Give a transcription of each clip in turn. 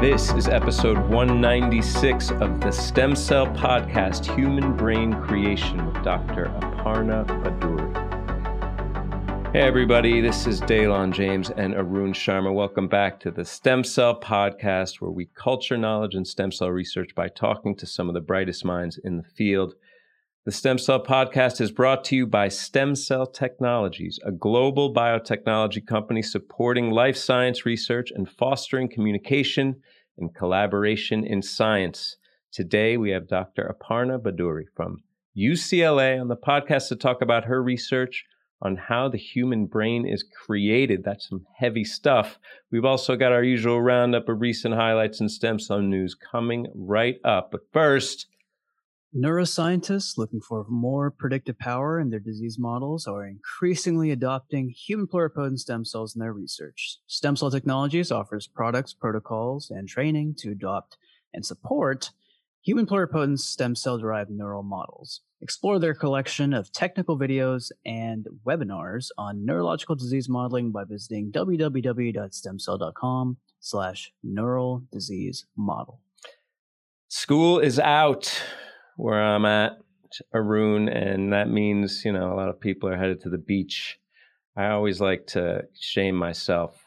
This is episode 196 of the Stem Cell Podcast Human Brain Creation with Dr. Aparna Bhaduri. Hey, everybody, this is Daylon James and Arun Sharma. Welcome back to the Stem Cell Podcast, where we culture knowledge and stem cell research by talking to some of the brightest minds in the field. The Stem Cell Podcast is brought to you by Stem Cell Technologies, a global biotechnology company supporting life science research and fostering communication and collaboration in science. Today, we have Dr. Aparna Bhaduri from UCLA on the podcast to talk about her research on how the human brain is created. That's some heavy stuff. We've also got our usual roundup of recent highlights and stem cell news coming right up. But first, Neuroscientists looking for more predictive power in their disease models are increasingly adopting human pluripotent stem cells in their research. Stem Cell Technologies offers products, protocols, and training to adopt and support human pluripotent stem cell derived neural models. Explore their collection of technical videos and webinars on neurological disease modeling by visiting www.stemcell.com slash neural disease model. School is out where I'm at, Arun, and that means, you know, a lot of people are headed to the beach. I always like to shame myself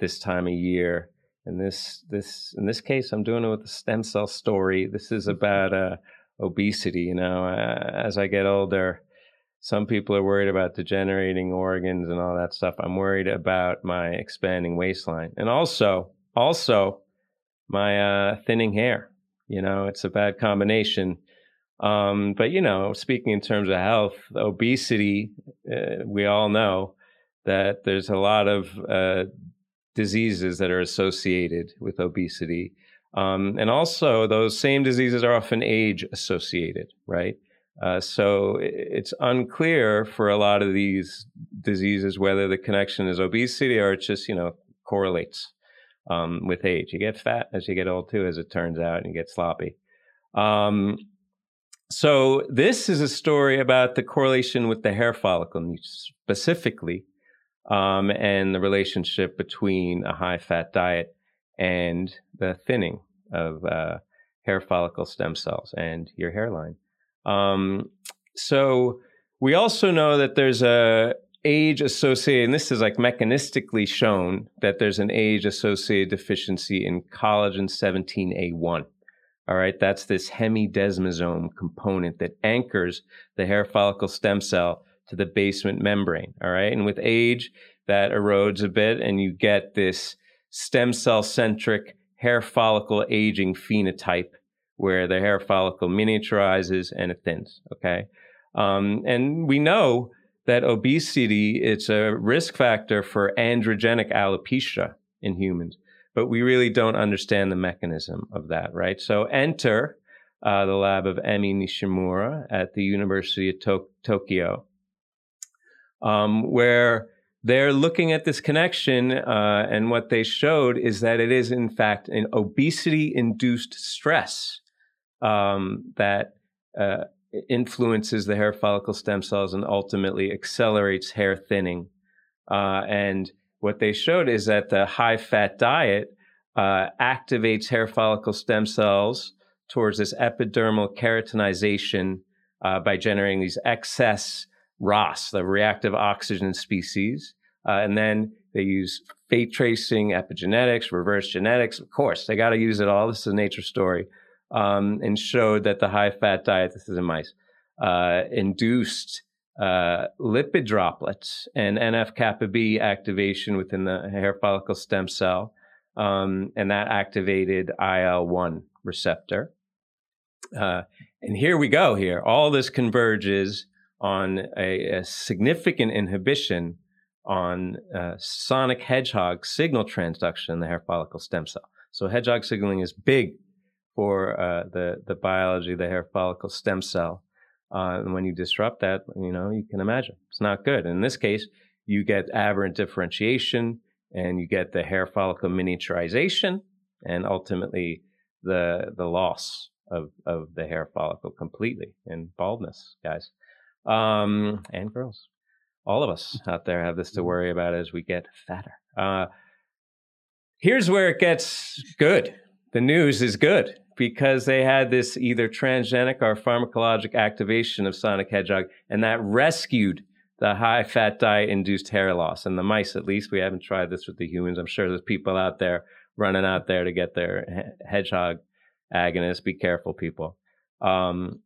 this time of year. And this, this, in this case, I'm doing it with a stem cell story. This is mm-hmm. about uh, obesity. You know, uh, as I get older, some people are worried about degenerating organs and all that stuff. I'm worried about my expanding waistline, and also, also, my uh, thinning hair. You know, it's a bad combination. Um, but you know, speaking in terms of health, obesity, uh, we all know that there's a lot of uh, diseases that are associated with obesity. Um, and also, those same diseases are often age associated, right? Uh, so it's unclear for a lot of these diseases whether the connection is obesity or it just, you know, correlates um, with age. You get fat as you get old too, as it turns out, and you get sloppy. Um, so this is a story about the correlation with the hair follicle specifically, um, and the relationship between a high fat diet and the thinning of uh, hair follicle stem cells and your hairline. Um, so we also know that there's a age associated, and this is like mechanistically shown that there's an age associated deficiency in collagen 17A1. All right, that's this hemidesmosome component that anchors the hair follicle stem cell to the basement membrane. All right, and with age, that erodes a bit, and you get this stem cell centric hair follicle aging phenotype where the hair follicle miniaturizes and it thins. Okay, um, and we know that obesity it's a risk factor for androgenic alopecia in humans but we really don't understand the mechanism of that, right? So enter uh, the lab of Emi Nishimura at the University of to- Tokyo, um, where they're looking at this connection, uh, and what they showed is that it is, in fact, an obesity induced stress um, that uh, influences the hair follicle stem cells and ultimately accelerates hair thinning. Uh, and what they showed is that the high fat diet uh, activates hair follicle stem cells towards this epidermal keratinization uh, by generating these excess ROS, the reactive oxygen species. Uh, and then they use fate tracing, epigenetics, reverse genetics. Of course, they got to use it all. This is a nature story. Um, and showed that the high fat diet, this is in mice, uh, induced uh, lipid droplets and NF kappa B activation within the hair follicle stem cell, um, and that activated IL 1 receptor. Uh, and here we go here. All this converges on a, a significant inhibition on uh, sonic hedgehog signal transduction in the hair follicle stem cell. So hedgehog signaling is big for uh, the, the biology of the hair follicle stem cell. Uh, and when you disrupt that, you know, you can imagine it's not good. In this case, you get aberrant differentiation and you get the hair follicle miniaturization and ultimately the the loss of, of the hair follicle completely and baldness, guys. Um, and girls. All of us out there have this to worry about as we get fatter. Uh, here's where it gets good, the news is good because they had this either transgenic or pharmacologic activation of sonic hedgehog, and that rescued the high fat diet induced hair loss. in the mice, at least, we haven't tried this with the humans. I'm sure there's people out there running out there to get their hedgehog agonist. Be careful, people. Um,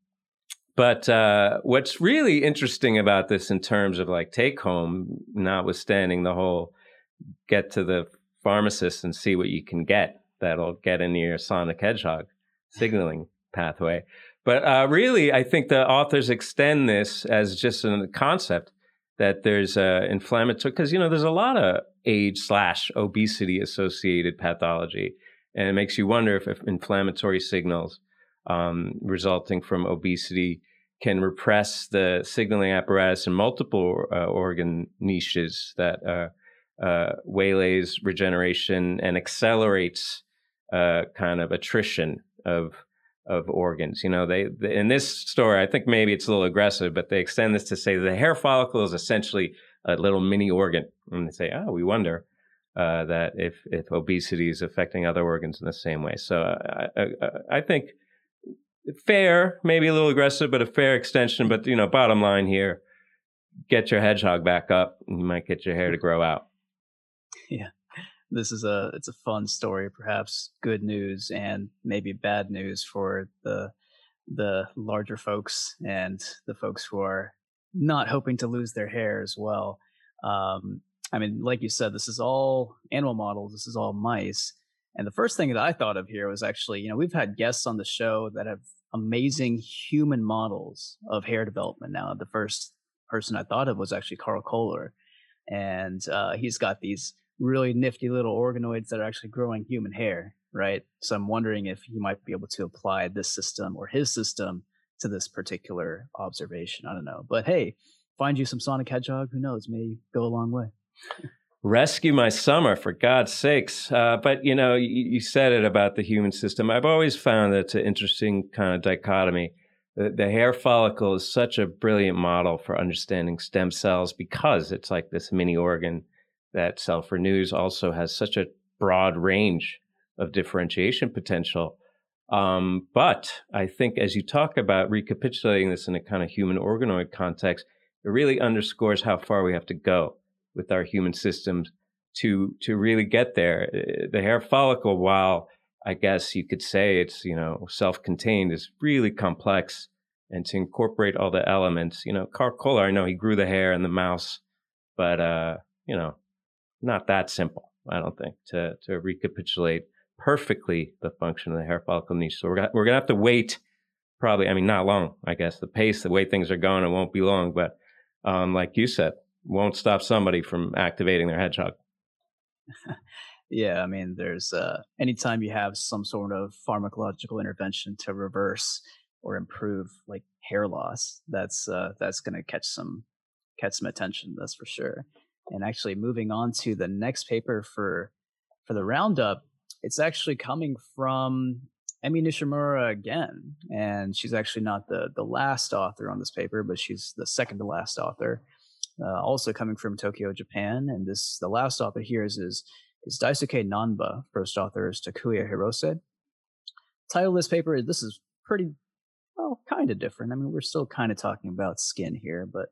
but uh, what's really interesting about this in terms of like take home, notwithstanding the whole get to the pharmacist and see what you can get that'll get into your sonic hedgehog signaling pathway. But uh, really, I think the authors extend this as just a concept that there's uh, inflammatory because you know there's a lot of age slash obesity associated pathology, and it makes you wonder if, if inflammatory signals um, resulting from obesity can repress the signaling apparatus in multiple uh, organ niches that uh, uh, waylays regeneration and accelerates uh, kind of attrition of of organs. You know, they, they, in this story, I think maybe it's a little aggressive, but they extend this to say the hair follicle is essentially a little mini organ, and they say, oh, we wonder uh, that if if obesity is affecting other organs in the same way. So I, I, I think fair, maybe a little aggressive, but a fair extension. But you know, bottom line here, get your hedgehog back up, and you might get your hair to grow out. Yeah this is a it's a fun story, perhaps good news and maybe bad news for the the larger folks and the folks who are not hoping to lose their hair as well. Um, I mean, like you said, this is all animal models. This is all mice. And the first thing that I thought of here was actually, you know, we've had guests on the show that have amazing human models of hair development. Now, the first person I thought of was actually Karl Koehler, and uh, he's got these really nifty little organoids that are actually growing human hair, right? So I'm wondering if you might be able to apply this system or his system to this particular observation. I don't know. But hey, find you some Sonic Hedgehog, who knows, may go a long way. Rescue my summer, for God's sakes. Uh, but, you know, you, you, said it about the human system. I've always found that it's an interesting kind of dichotomy. The, the hair follicle is such a brilliant model for understanding stem cells because it's like this mini organ that self renews also has such a broad range of differentiation potential. Um, but I think as you talk about recapitulating this in a kind of human organoid context, it really underscores how far we have to go with our human systems to to really get there. Uh, the hair follicle, while I guess you could say it's you know self-contained, is really complex, and to incorporate all the elements, you know, Karl Koehler, I know he grew the hair in the mouse, but uh, you know, not that simple, I don't think, to, to recapitulate perfectly the function of the hair follicle niche. So we're gonna, we're gonna have to wait probably, I mean, not long, I guess. The pace, the way things are going, it won't be long, but um, like you said, won't stop somebody from activating their hedgehog. yeah, I mean, there's uh, anytime you have some sort of pharmacological intervention to reverse or improve like hair loss, that's uh, that's going to catch some catch some attention. That's for sure. And actually, moving on to the next paper for for the roundup, it's actually coming from Emi Nishimura again, and she's actually not the the last author on this paper, but she's the second to last author. Uh, also coming from Tokyo, Japan, and this the last author here is is, is Daisuke Nanba. First author is Takuya Hirose. Title of this paper, this is pretty well, kind of different. I mean, we're still kind of talking about skin here, but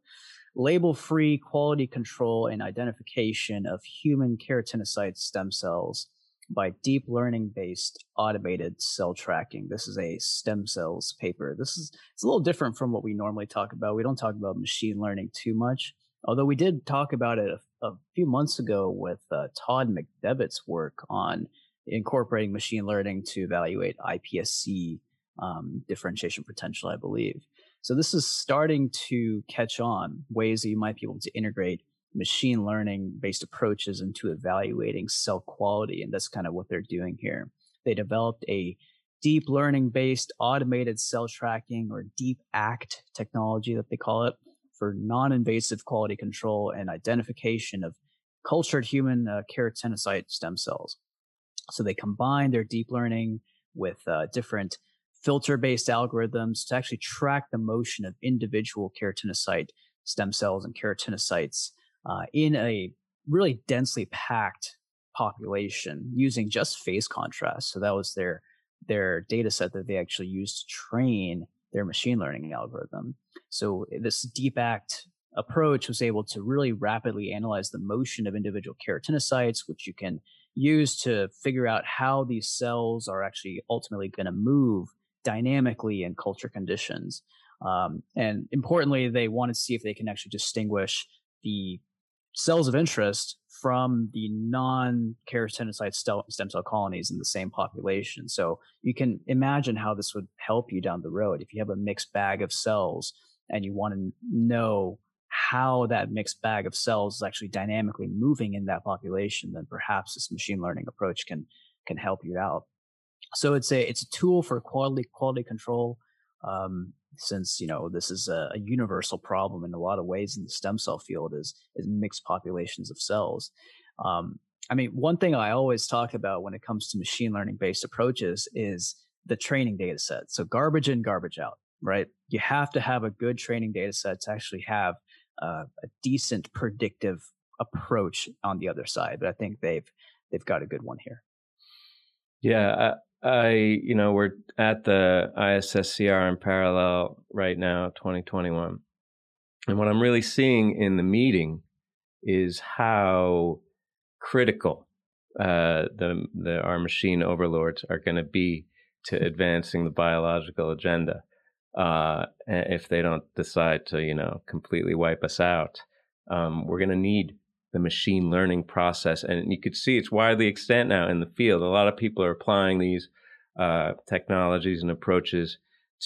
label free quality control and identification of human keratinocyte stem cells by deep learning based automated cell tracking. This is a stem cells paper. This is it's a little different from what we normally talk about. We don't talk about machine learning too much, although we did talk about it a, a few months ago with uh, Todd McDevitt's work on incorporating machine learning to evaluate iPSC um, differentiation potential, I believe. So this is starting to catch on ways that you might be able to integrate machine learning based approaches into evaluating cell quality. And that's kind of what they're doing here. They developed a deep learning based automated cell tracking or deep act technology that they call it for non-invasive quality control and identification of cultured human uh, keratinocyte stem cells. So they combine their deep learning with uh, different filter based algorithms to actually track the motion of individual keratinocyte stem cells and keratinocytes uh, in a really densely packed population using just phase contrast. So that was their their data set that they actually used to train their machine learning algorithm. So this DeepAct approach was able to really rapidly analyze the motion of individual keratinocytes, which you can use to figure out how these cells are actually ultimately going to move dynamically in culture conditions. Um, and importantly, they wanted to see if they can actually distinguish the cells of interest from the non-keratinocyte stem cell colonies in the same population. So you can imagine how this would help you down the road if you have a mixed bag of cells and you want to know how that mixed bag of cells is actually dynamically moving in that population, then perhaps this machine learning approach can can help you out. So it's a it's a tool for quality quality control. Um, since you know this is a, a, universal problem in a lot of ways in the stem cell field is is mixed populations of cells. Um, I mean, one thing I always talk about when it comes to machine learning based approaches is the training data set. So garbage in, garbage out, right? You have to have a good training data set to actually have uh, a decent predictive approach on the other side. But I think they've they've got a good one here. Yeah, I, you know, we're at the ISSCR in parallel right now, 2021. And what I'm really seeing in the meeting is how critical uh, the, the our machine overlords are going to be to advancing the biological agenda. Uh, if they don't decide to, you know, completely wipe us out, um, we're going to need the machine learning process. And you could see it's widely extant now in the field. A lot of people are applying these uh, technologies and approaches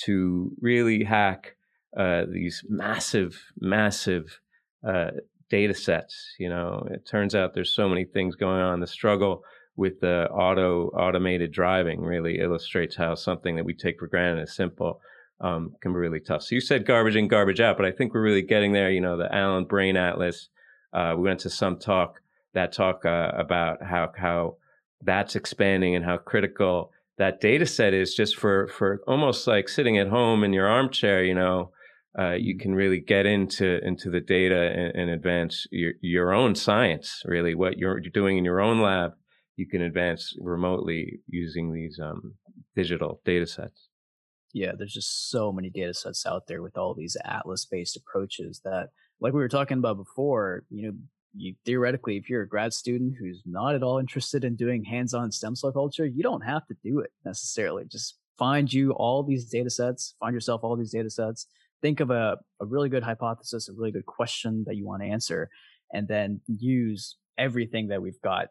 to really hack uh, these massive, massive uh, data sets. You know, it turns out there's so many things going on. The struggle with the auto automated driving really illustrates how something that we take for granted is simple um, can be really tough. So you said garbage in, garbage out, but I think we're really getting there. You know, the Allen Brain Atlas uh, we went to some talk that talk uh, about how how that's expanding and how critical that data set is just for for almost like sitting at home in your armchair you know? Uh, you can really get into into the data and, and, advance your your own science really what you're doing in your own lab. You can advance remotely using these um, digital data sets. Yeah there's just so many data sets out there with all these atlas based approaches that like we were talking about before, you know, you theoretically, if you're a grad student who's not at all interested in doing hands-on stem cell culture, you don't have to do it necessarily. Just find you all these data sets, find yourself all these data sets, think of a, a really good hypothesis, a really good question that you want to answer, and then use everything that we've got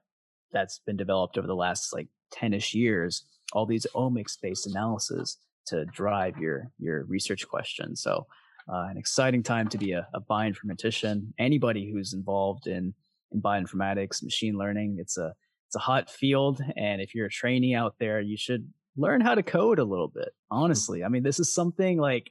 that's been developed over the last like 10ish years, all these omics based analysis to drive your your research question. So uh, an exciting time to be a, a bioinformatician. Anybody who's involved in in bioinformatics, machine learning, it's a it's a hot field, and if you're a trainee out there, you should learn how to code a little bit. Honestly, I mean, this is something like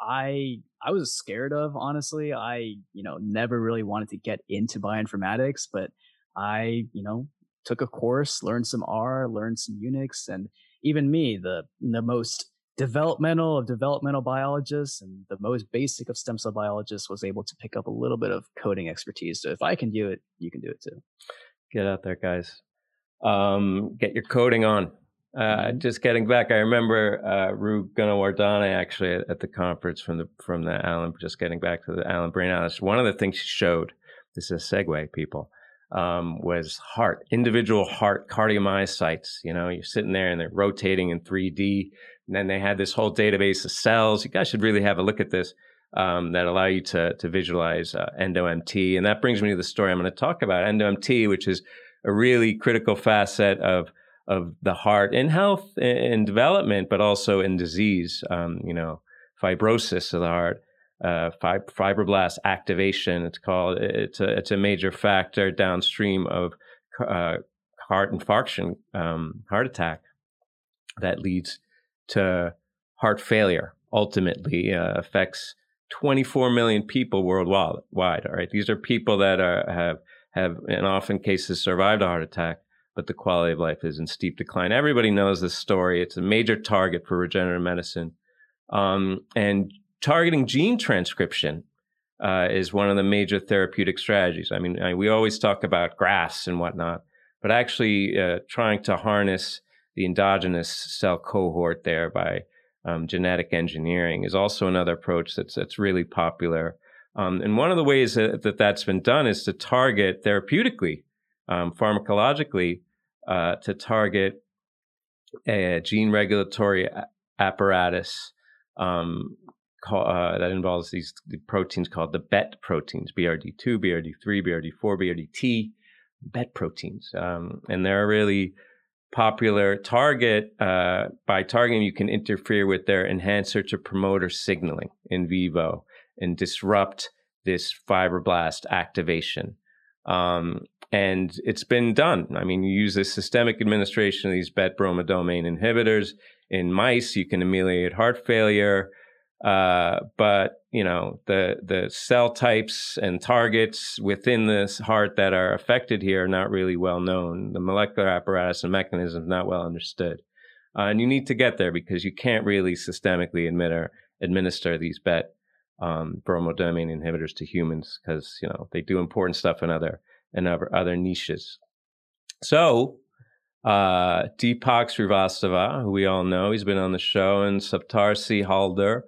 I I was scared of. Honestly, I you know never really wanted to get into bioinformatics, but I you know took a course, learned some R, learned some Unix, and even me, the the most developmental of developmental biologists and the most basic of stem cell biologists was able to pick up a little bit of coding expertise. So if I can do it, you can do it too. Get out there, guys. Um, get your coding on. Uh, mm-hmm. just getting back, I remember uh, Ru Gunawardane actually at, at, the conference from the from the Allen. Just getting back to the Allen Brain Atlas. One of the things she showed. This is a segue, people. Um, was heart, individual heart cardiomyocytes. You know, you're sitting there and they're rotating in 3D and then they had this whole database of cells. You guys should really have a look at this um, that allow you to, to visualize uh, EndoMT. And that brings me to the story I'm going to talk about EndoMT, which is a really critical facet of, of the heart in health and development, but also in disease, um, you know, fibrosis of the heart. Uh, fibroblast activation. It's called. It's a it's a major factor downstream of uh, heart infarction, um, heart attack, that leads to heart failure ultimately uh, affects 24 million people worldwide. All right, these are people that are, have have in often cases survived a heart attack, but the quality of life is in steep decline. Everybody knows this story. It's a major target for regenerative medicine, um, and targeting gene transcription uh, is one of the major therapeutic strategies. I mean, I, we always talk about grafts and whatnot, but actually uh, trying to harness the endogenous cell cohort there by um, genetic engineering is also another approach that's that's really popular. Um, and one of the ways that, that, that's been done is to target therapeutically, um, pharmacologically, uh, to target a gene regulatory a- apparatus um, uh, that involves these the proteins called the BET proteins, BRD2, BRD3, BRD4, BRDT, BET proteins. Um, and they're really popular target. Uh, by targeting, you can interfere with their enhancer to promoter signaling in vivo and disrupt this fibroblast activation. Um, and it's been done. I mean, you use the systemic administration of these BET bromodomain inhibitors in mice, you can ameliorate heart failure. Uh, but you know the the cell types and targets within this heart that are affected here are not really well known. The molecular apparatus and mechanisms not well understood, uh, and you need to get there because you can't really systemically admit administer these BET um, bromodomain inhibitors to humans because you know they do important stuff in other in other, other niches. So uh, Deepak Srivastava, who we all know, he's been on the show, and Saptarsi Haldar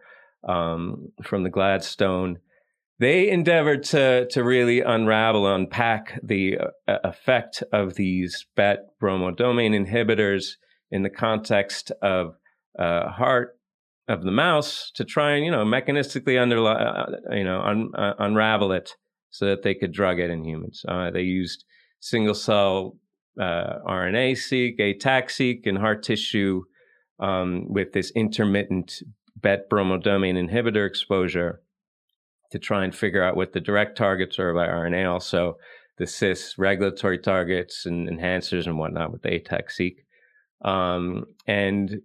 um, from the Gladstone, they endeavored to to really unravel, unpack the uh, effect of these BET bromodomain inhibitors in the context of uh, heart of the mouse to try and you know mechanistically under uh, you know un, uh, unravel it so that they could drug it in humans. Uh, they used single cell uh, RNA seq, ATAC-seq, in heart tissue um, with this intermittent BET bromodomain inhibitor exposure to try and figure out what the direct targets are by RNA, also the cis regulatory targets and enhancers and whatnot with the ATAC-seq. Um, and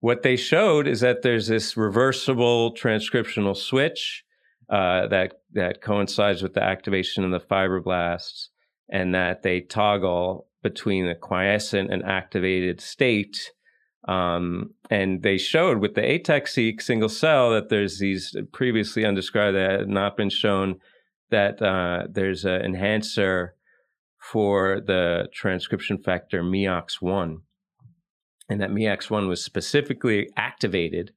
what they showed is that there's this reversible transcriptional switch uh, that that coincides with the activation of the fibroblasts, and that they toggle between the quiescent and activated state um, and they showed with the ATAC-seq single cell that there's these previously undescribed that had not been shown that uh, there's an enhancer for the transcription factor MEOX1. And that MEOX1 was specifically activated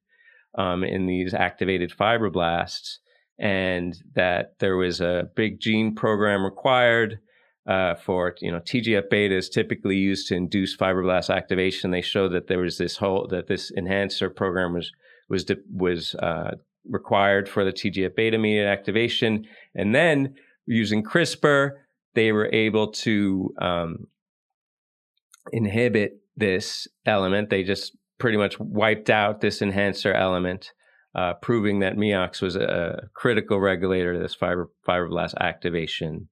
um, in these activated fibroblasts, and that there was a big gene program required uh, for you know TGF beta is typically used to induce fibroblast activation. They showed that there was this whole that this enhancer program was was was uh, required for the TGF beta mediated activation, and then using CRISPR, they were able to um, inhibit this element. They just pretty much wiped out this enhancer element. Uh, proving that MEOX was a critical regulator of this fibro, fibroblast activation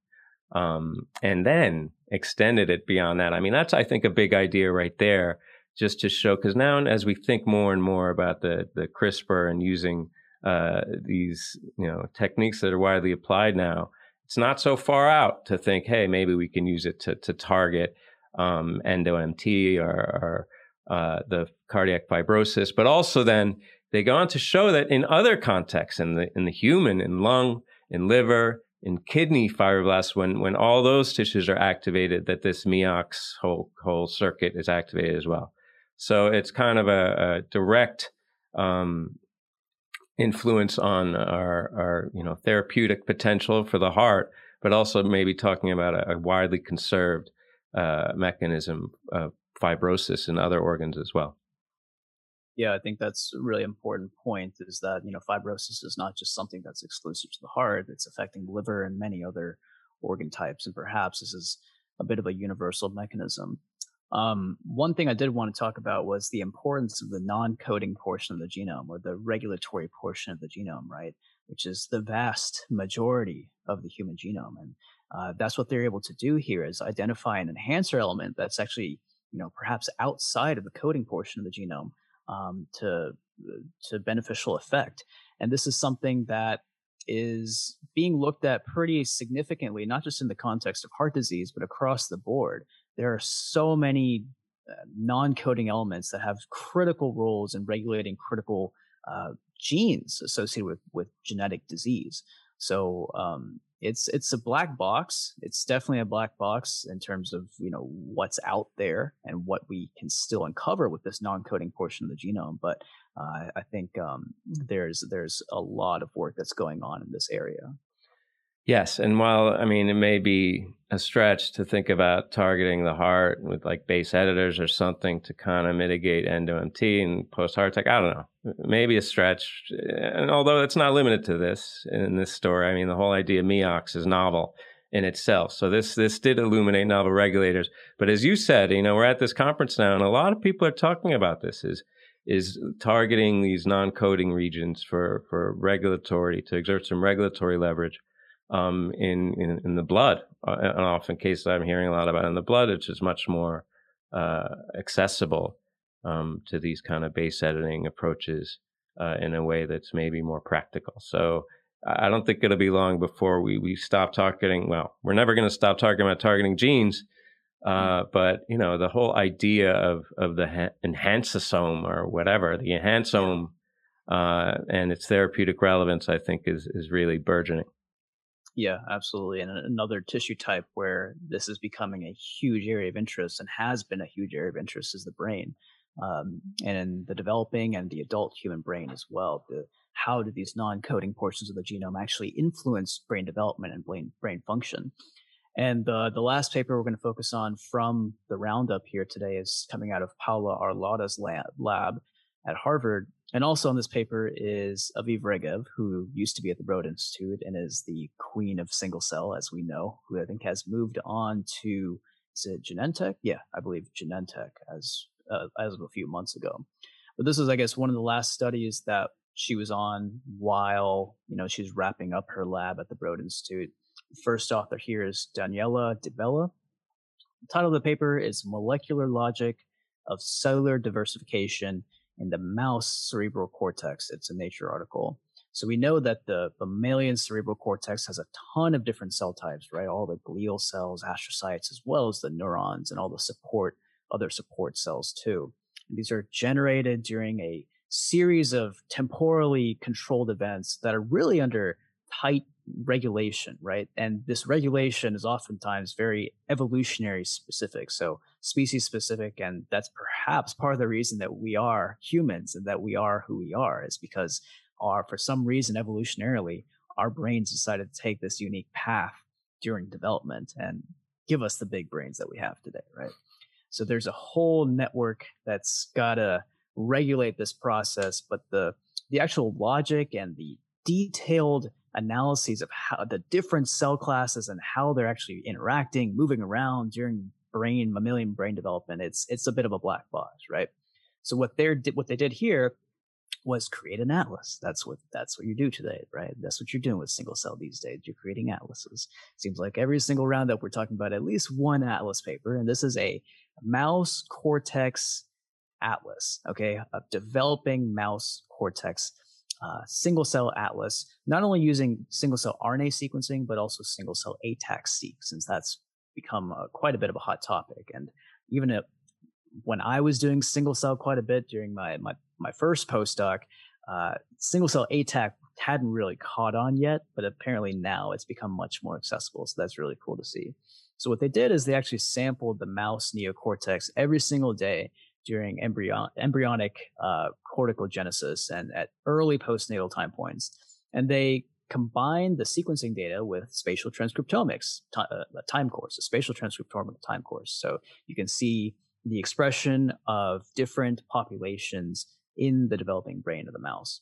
um, and then extended it beyond that. I mean, that's I think a big idea right there, just to show because now as we think more and more about the the CRISPR and using uh, these you know techniques that are widely applied now, it's not so far out to think, hey, maybe we can use it to to target um, endo-MT or, or uh, the cardiac fibrosis, but also then they go on to show that in other contexts, in the in the human, in lung, in liver, in kidney fibroblasts, when when all those tissues are activated, that this MEOX whole whole circuit is activated as well. So it's kind of a, a direct um, influence on our our you know therapeutic potential for the heart, but also maybe talking about a, a widely conserved uh, mechanism of fibrosis in other organs as well yeah, I think that's a really important point is that, you know, fibrosis is not just something that's exclusive to the heart, it's affecting the liver and many other organ types. And perhaps this is a bit of a universal mechanism. Um, one thing I did want to talk about was the importance of the non coding portion of the genome or the regulatory portion of the genome, right? Which is the vast majority of the human genome. And uh, that's what they're able to do here is identify an enhancer element that's actually, you know, perhaps outside of the coding portion of the genome um, to to beneficial effect. And this is something that is being looked at pretty significantly, not just in the context of heart disease, but across the board. There are so many uh, non-coding elements that have critical roles in regulating critical uh, genes associated with with genetic disease. So um, it's it's a black box. It's definitely a black box in terms of you know what's out there and what we can still uncover with this non-coding portion of the genome. But uh, I think um, there's there's a lot of work that's going on in this area. Yes, and while I mean it may be a stretch to think about targeting the heart with like base editors or something to kind of mitigate endo-MT and post heart attack, I don't know. Maybe a stretch, eh, and although it's not limited to this in this story, I mean the whole idea of MEOX is novel in itself. So this this did illuminate novel regulators. But as you said, you know we're at this conference now, and a lot of people are talking about this. Is is targeting these non-coding regions for for regulatory to exert some regulatory leverage um, in, in, in the blood. Uh, and often cases I'm hearing a lot about in the blood, which is much more uh, accessible um, to these kind of base editing approaches uh, in a way that's maybe more practical. So I don't think it'll be long before we we stop targeting. Well, we're never going to stop talking about targeting genes. Uh, but you know the whole idea of of the ha- enhanceosome or whatever the enhanceosome uh, and its therapeutic relevance, I think, is is really burgeoning. Yeah, absolutely. And another tissue type where this is becoming a huge area of interest and has been a huge area of interest is the brain. Um, and in the developing and the adult human brain as well. The, how do these non-coding portions of the genome actually influence brain development and brain, brain function? And uh, the last paper we're going to focus on from the roundup here today is coming out of Paola Arlotta's lab, lab at Harvard, and also on this paper is Aviv Regev, who used to be at the Broad Institute and is the queen of single cell, as we know, who I think has moved on to is it Genentech? Yeah, I believe Genentech as uh, as of a few months ago. But this is, I guess, one of the last studies that she was on while you know she's wrapping up her lab at the Broad Institute. first author here is Daniela Di Bella. The title of the paper is Molecular Logic of Cellular Diversification in the mouse cerebral cortex. It's a Nature article. So we know that the mammalian cerebral cortex has a ton of different cell types, right? All the glial cells, astrocytes, as well as the neurons and all the support, other support cells too. And these are generated during a series of temporally controlled events that are really under tight regulation, right? And this regulation is oftentimes very evolutionary specific. So species specific. And that's perhaps part of the reason that we are humans and that we are who we are is because our, for some reason, evolutionarily, our brains decided to take this unique path during development and give us the big brains that we have today, right? So there's a whole network that's got to regulate this process, but the the actual logic and the detailed analyses of how the different cell classes and how they're actually interacting, moving around during brain mammalian brain development. It's it's a bit of a black box, right? So what they did what they did here was create an atlas. That's what that's what you do today, right? That's what you're doing with single cell these days. You're creating atlases. Seems like every single roundup we're talking about at least one atlas paper, and this is a mouse cortex atlas. Okay, a developing mouse cortex uh, single cell atlas, not only using single cell RNA sequencing, but also single cell ATAC-seq, since that's become uh, quite a bit of a hot topic. And even when I was doing single cell quite a bit during my, my, my first postdoc, uh, single cell ATAC hadn't really caught on yet, but apparently now it's become much more accessible. So that's really cool to see. So what they did is they actually sampled the mouse neocortex every single day during embryon, embryonic uh, cortical genesis and at early postnatal time points. And they combined the sequencing data with spatial transcriptomics, t- uh, time course, a spatial transcriptomic time course. So you can see the expression of different populations in the developing brain of the mouse.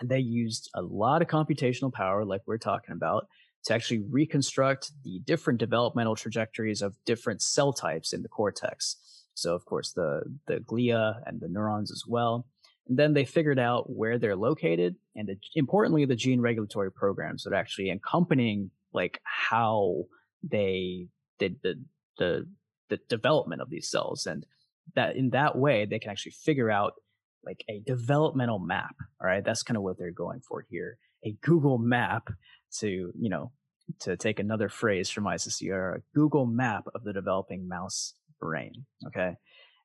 And they used a lot of computational power, like we're talking about, to actually reconstruct the different developmental trajectories of different cell types in the cortex. So of course the the glia and the neurons as well. And then they figured out where they're located and the, importantly the gene regulatory programs that are actually accompanying like how they did the the the development of these cells and that in that way they can actually figure out like a developmental map all right that's kind of what they're going for here a google map to you know to take another phrase from ISSCR, a Google map of the developing mouse brain. Okay.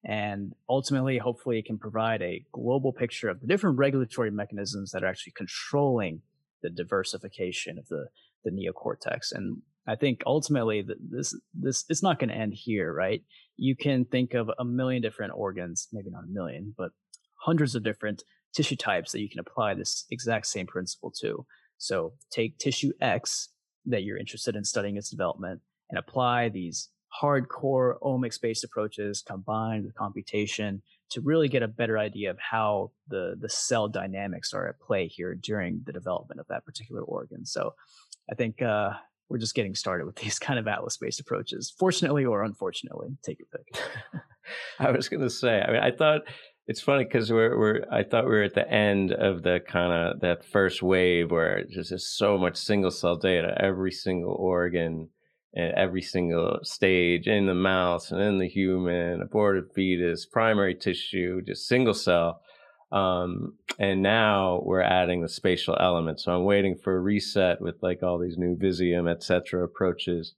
And ultimately, hopefully, it can provide a global picture of the different regulatory mechanisms that are actually controlling the diversification of the the neocortex. And I think ultimately this this it's not going to end here, right? You can think of a million different organs, maybe not a million, but hundreds of different tissue types that you can apply this exact same principle to. So take tissue X that you're interested in studying its development and apply these hardcore omics based approaches combined with computation to really get a better idea of how the the cell dynamics are at play here during the development of that particular organ. So I think uh, we're just getting started with these kind of atlas based approaches, fortunately or unfortunately. Take your pick. I was going to say, I mean, I thought it's funny because we're, we're, I thought we were at the end of the kind of that first wave where there's just so much single cell data, every single organ and every single stage in the mouse and in the human, aborted fetus, primary tissue, just single cell. Um, and now we're adding the spatial element. So I'm waiting for a reset with like all these new Visium, et cetera, approaches.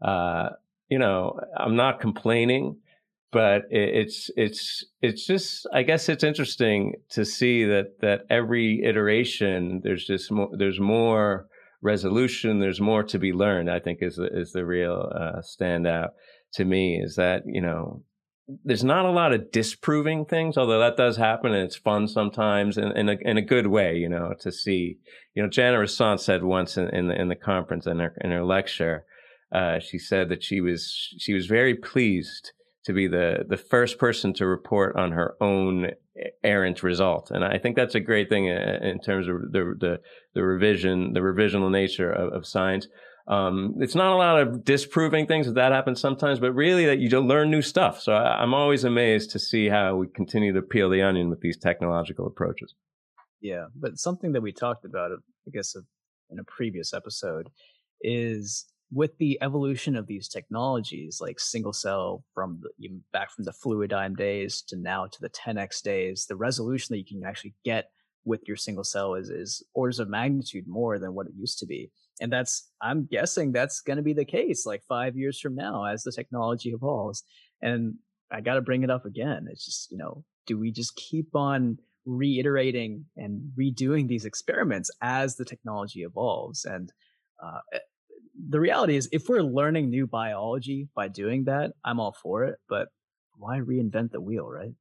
Uh, you know, I'm not complaining, but it's it's it's just I guess it's interesting to see that that every iteration there's just more there's more resolution. There's more to be learned. I think is the, is the real uh, standout to me. Is that you know there's not a lot of disproving things, although that does happen and it's fun sometimes in, in, a, in a good way, you know, to see, you know, Janet Rossant said once in, in the, in the conference in her, in her lecture, uh, she said that she was, she was very pleased to be the, the first person to report on her own errant result. And I think that's a great thing uh, in terms of the, the, the revision, the revisional nature of, of science. Um, it's not a lot of disproving things that that happens sometimes, but really that you learn new stuff. So I, am always amazed to see how we continue to peel the onion with these technological approaches. Yeah, but something that we talked about, I guess, in a previous episode, is with the evolution of these technologies, like single cell from the, back from the fluidigm days to now to the 10x days, the resolution that you can actually get with your single cell is, is orders of magnitude more than what it used to be. And that's, I'm guessing that's going to be the case like five years from now as the technology evolves. And I got to bring it up again. It's just, you know, do we just keep on reiterating and redoing these experiments as the technology evolves? And, uh, the reality is if we're learning new biology by doing that, I'm all for it, but why reinvent the wheel, right?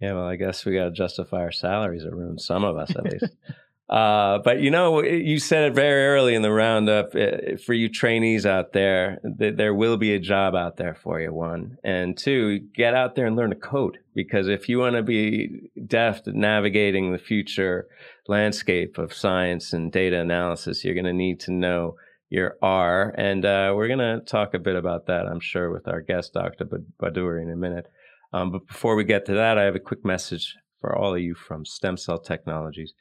Yeah, well, I guess we got to justify our salaries, Arun. Some of us, at least. Uh, but you know, you said it very early in the roundup. Uh, for you trainees out there, th- there will be a job out there for you. One and two, get out there and learn to code because if you want to be deft at navigating the future landscape of science and data analysis, you're going to need to know your R. And uh, we're going to talk a bit about that, I'm sure, with our guest, Dr. Bhaduri, in a minute. Um, but before we get to that, I have a quick message for all of you from Stem Cell Technologies.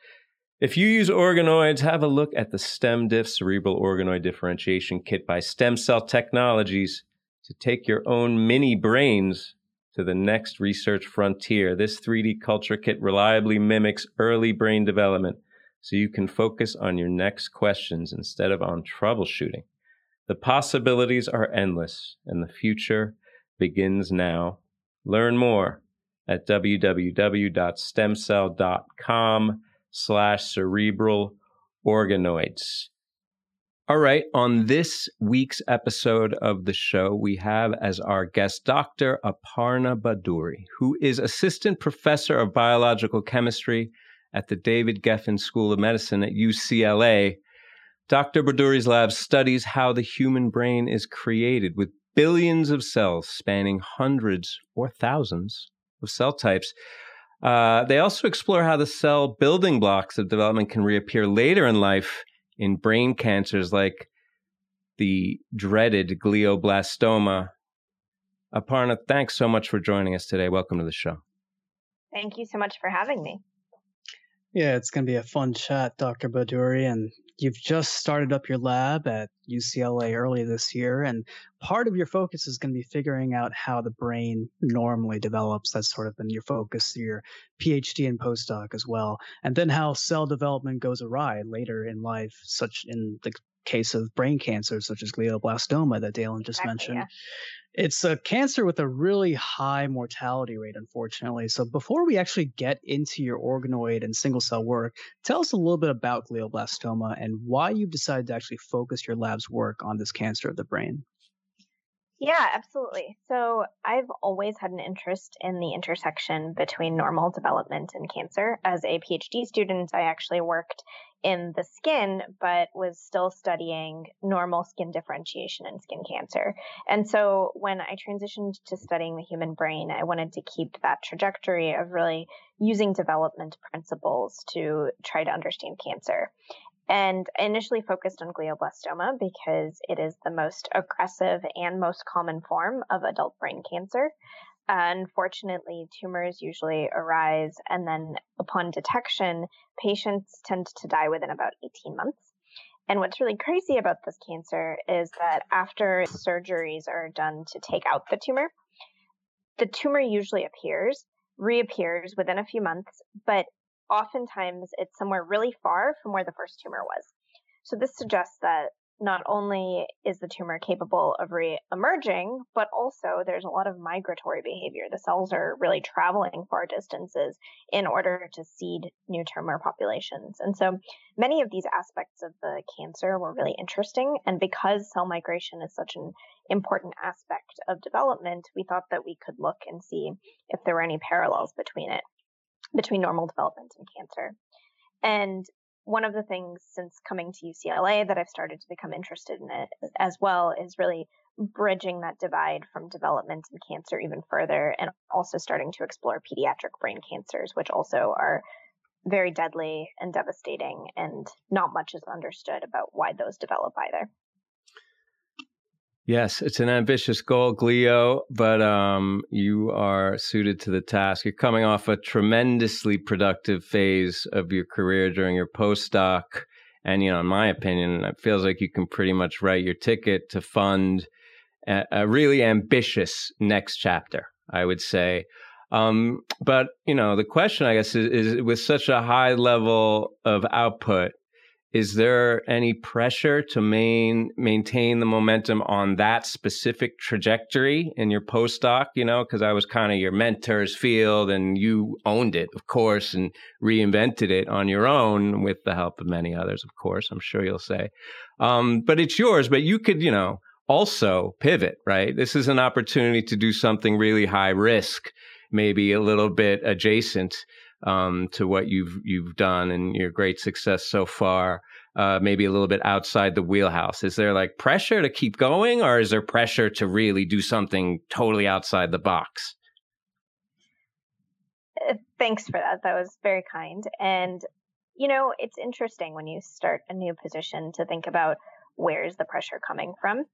If you use organoids, have a look at the StemDiff Cerebral Organoid Differentiation Kit by Stem Cell Technologies to take your own mini brains to the next research frontier. This 3D culture kit reliably mimics early brain development so you can focus on your next questions instead of on troubleshooting. The possibilities are endless and the future begins now. Learn more at www.stemcell.com slash cerebral organoids. All right, on this week's episode of the show, we have as our guest Dr. Aparna Bhaduri, who is assistant professor of biological chemistry at the David Geffen School of Medicine at UCLA. Dr. Bhaduri's lab studies how the human brain is created with billions of cells spanning hundreds or thousands of cell types. Uh, they also explore how the cell building blocks of development can reappear later in life in brain cancers like the dreaded glioblastoma. Aparna, thanks so much for joining us today. Welcome to the show. Thank you so much for having me. Yeah, it's going to be a fun chat, Dr. Bhaduri. And you've just started up your lab at UCLA early this year. And part of your focus is going to be figuring out how the brain normally develops. That's sort of been your focus, your PhD and postdoc as well. And then how cell development goes awry later in life, such in the case of brain cancer, such as glioblastoma that Daylon just exactly, mentioned. It's a cancer with a really high mortality rate, unfortunately. So, before we actually get into your organoid and single cell work, tell us a little bit about glioblastoma and why you've decided to actually focus your lab's work on this cancer of the brain. Yeah, absolutely. So I've always had an interest in the intersection between normal development and cancer. As a PhD student, I actually worked in the skin, but was still studying normal skin differentiation and skin cancer. And so when I transitioned to studying the human brain, I wanted to keep that trajectory of really using development principles to try to understand cancer. And I initially focused on glioblastoma because it is the most aggressive and most common form of adult brain cancer. Unfortunately, tumors usually arise and then upon detection, patients tend to die within about 18 months. And what's really crazy about this cancer is that after surgeries are done to take out the tumor, the tumor usually appears, reappears within a few months, but oftentimes it's somewhere really far from where the first tumor was. So this suggests that not only is the tumor capable of re-emerging, but also there's a lot of migratory behavior. The cells are really traveling far distances in order to seed new tumor populations. And so many of these aspects of the cancer were really interesting. And because cell migration is such an important aspect of development, we thought that we could look and see if there were any parallels between it, between normal development and cancer. And one of the things since coming to UCLA that I've started to become interested in it as well is really bridging that divide from development and cancer even further and also starting to explore pediatric brain cancers, which also are very deadly and devastating and not much is understood about why those develop either. Yes, it's an ambitious goal, Glio, but um, you are suited to the task. You're coming off a tremendously productive phase of your career during your postdoc. And, you know, in my opinion, it feels like you can pretty much write your ticket to fund a, a really ambitious next chapter, I would say. Um, but, you know, the question, I guess, is, is with such a high level of output, is there any pressure to main, maintain the momentum on that specific trajectory in your postdoc? You know, because I was kind of your mentor's field and you owned it, of course, and reinvented it on your own with the help of many others, of course, I'm sure you'll say. Um, but it's yours, but you could, you know, also pivot, right? This is an opportunity to do something really high risk, maybe a little bit adjacent um, to what you've you've done and your great success so far. Uh, maybe a little bit outside the wheelhouse. Is there like pressure to keep going, or is there pressure to really do something totally outside the box? Uh, thanks for that. That was very kind. And you know, it's interesting when you start a new position to think about where's the pressure coming from.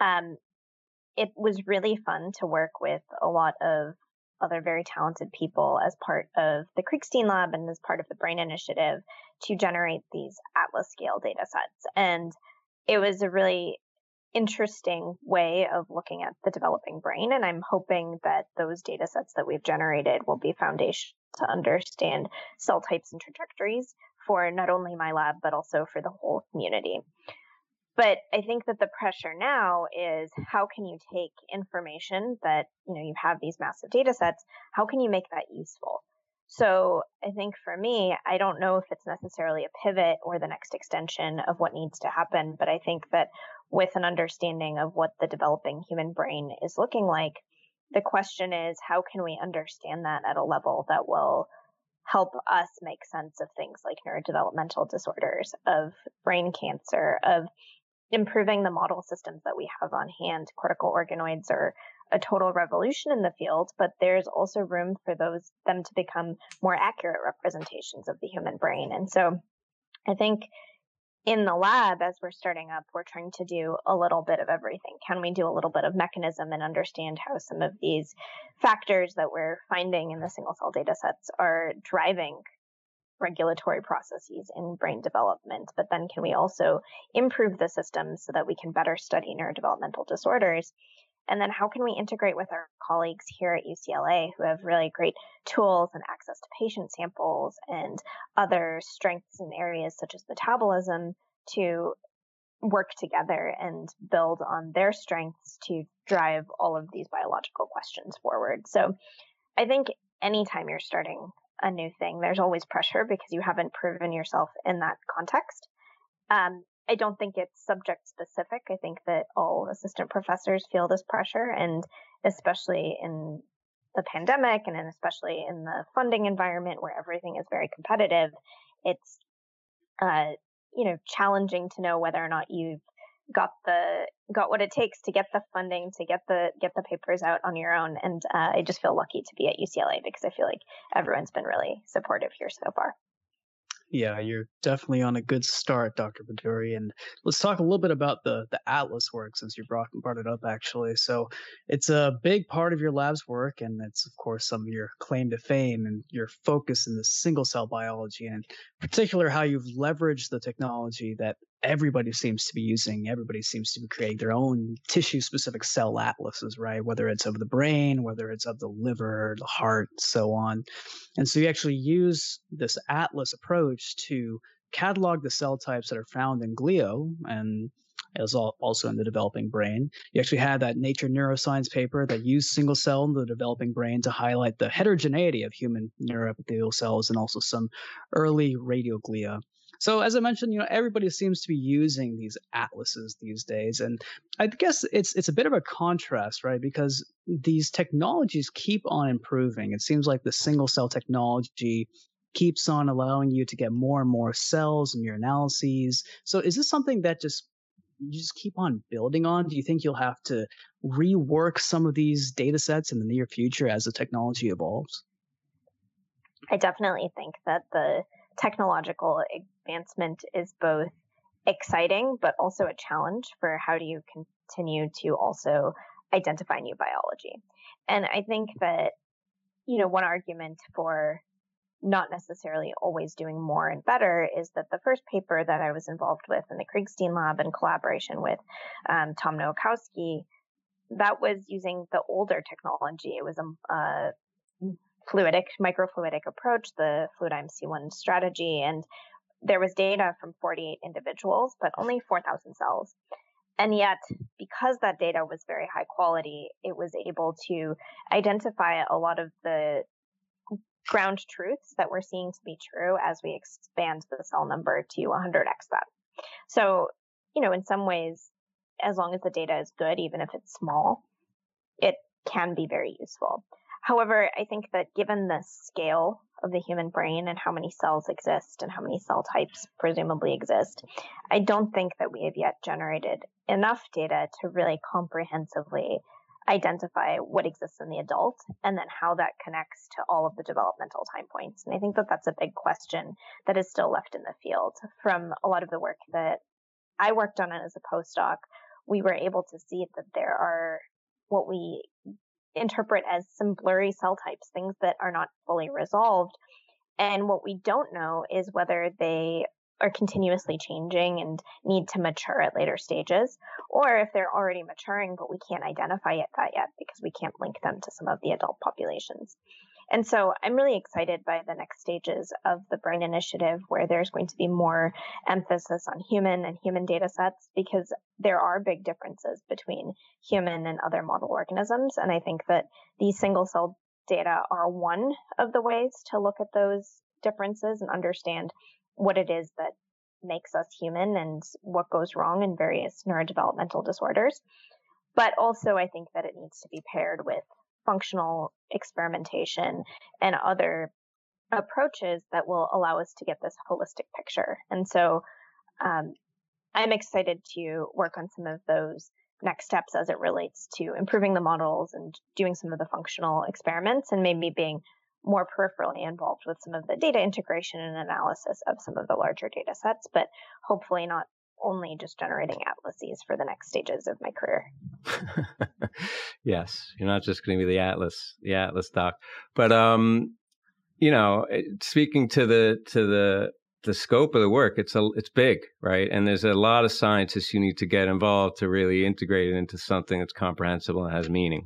Um, it was really fun to work with a lot of other very talented people as part of the Kriegstein Lab and as part of the Brain Initiative to generate these Atlas scale data sets. And it was a really interesting way of looking at the developing brain. And I'm hoping that those data sets that we've generated will be foundation to understand cell types and trajectories for not only my lab, but also for the whole community. But I think that the pressure now is how can you take information that, you know, you have these massive data sets, how can you make that useful? So I think for me, I don't know if it's necessarily a pivot or the next extension of what needs to happen, but I think that with an understanding of what the developing human brain is looking like, the question is how can we understand that at a level that will help us make sense of things like neurodevelopmental disorders, of brain cancer, of improving the model systems that we have on hand. Cortical organoids are a total revolution in the field, but there's also room for those them to become more accurate representations of the human brain. And so I think in the lab, as we're starting up, we're trying to do a little bit of everything. Can we do a little bit of mechanism and understand how some of these factors that we're finding in the single cell data sets are driving regulatory processes in brain development, but then can we also improve the system so that we can better study neurodevelopmental disorders? And then how can we integrate with our colleagues here at UCLA who have really great tools and access to patient samples and other strengths in areas such as metabolism to work together and build on their strengths to drive all of these biological questions forward. So I think anytime you're starting a new thing, there's always pressure because you haven't proven yourself in that context. Um, I don't think it's subject specific. I think that all assistant professors feel this pressure, and especially in the pandemic and especially in the funding environment where everything is very competitive, it's uh, you know challenging to know whether or not you've got the got what it takes to get the funding to get the get the papers out on your own and uh, i just feel lucky to be at ucla because i feel like everyone's been really supportive here so far yeah, you're definitely on a good start, Dr. Bhaduri. And let's talk a little bit about the the Atlas work since you brought brought it up actually. So it's a big part of your lab's work, and it's of course some of your claim to fame and your focus in the single cell biology, and in particular how you've leveraged the technology that everybody seems to be using. Everybody seems to be creating their own tissue specific cell atlases, right? Whether it's of the brain, whether it's of the liver, the heart, so on. And so you actually use this atlas approach to catalog the cell types that are found in glio and is also in the developing brain. You actually had that Nature Neuroscience paper that used single cell in the developing brain to highlight the heterogeneity of human neuroepithelial cells and also some early radial glia. So as I mentioned, you know, everybody seems to be using these atlases these days, and I guess it's it's a bit of a contrast, right? Because these technologies keep on improving. It seems like the single cell technology keeps on allowing you to get more and more cells in your analyses. So is this something that just you just keep on building on? Do you think you'll have to rework some of these data sets in the near future as the technology evolves? I definitely think that the technological advancement is both exciting but also a challenge for how do you continue to also identify new biology. And I think that, you know, one argument for not necessarily always doing more and better is that the first paper that I was involved with in the Kriegstein lab in collaboration with um, Tom Nowakowski, that was using the older technology. It was a, a fluidic, microfluidic approach, the Fluidigm C1 strategy. And there was data from 48 individuals, but only 4,000 cells. And yet, because that data was very high quality, it was able to identify a lot of the ground truths that we're seeing to be true as we expand the cell number to 100x that. So, you know, in some ways, as long as the data is good, even if it's small, it can be very useful. However, I think that given the scale of the human brain and how many cells exist and how many cell types presumably exist, I don't think that we have yet generated enough data to really comprehensively identify what exists in the adult and then how that connects to all of the developmental time points. And I think that that's a big question that is still left in the field from a lot of the work that I worked on as a postdoc. We were able to see that there are what we interpret as some blurry cell types, things that are not fully resolved. And what we don't know is whether they are continuously changing and need to mature at later stages, or if they're already maturing, but we can't identify it that yet because we can't link them to some of the adult populations. And so I'm really excited by the next stages of the Brain Initiative, where there's going to be more emphasis on human and human data sets because there are big differences between human and other model organisms. And I think that these single cell data are one of the ways to look at those differences and understand what it is that makes us human and what goes wrong in various neurodevelopmental disorders. But also, I think that it needs to be paired with functional experimentation and other approaches that will allow us to get this holistic picture. And so um, I'm excited to work on some of those next steps as it relates to improving the models and doing some of the functional experiments and maybe being more peripherally involved with some of the data integration and analysis of some of the larger data sets, but hopefully not only just generating atlases for the next stages of my career. yes, you're not just going to be the atlas, the atlas doc, but um, you know, eh, speaking to the to the the scope of the work, it's a it's big, right? And there's a lot of scientists you need to get involved to really integrate it into something that's comprehensible and has meaning.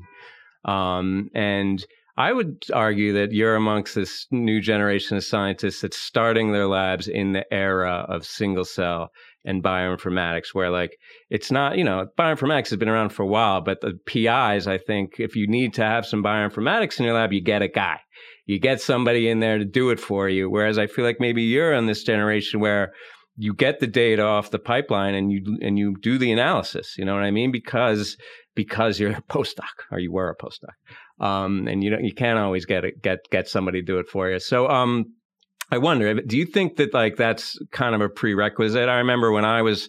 Um, and I would argue that you're amongst this new generation of scientists that's starting their labs in the era of single cell and bioinformatics, where like it's not, you know, bioinformatics has been around for a while, but the PIs, I think, if you need to have some bioinformatics in your lab, you get a guy. You get somebody in there to do it for you. Whereas I feel like maybe you're in this generation where you get the data off the pipeline and you and you do the analysis. You know what I mean? Because because you're a postdoc or you were a postdoc um, and you don't, you can't always get it, get get somebody to do it for you. So um, I wonder, do you think that like that's kind of a prerequisite? I remember when I was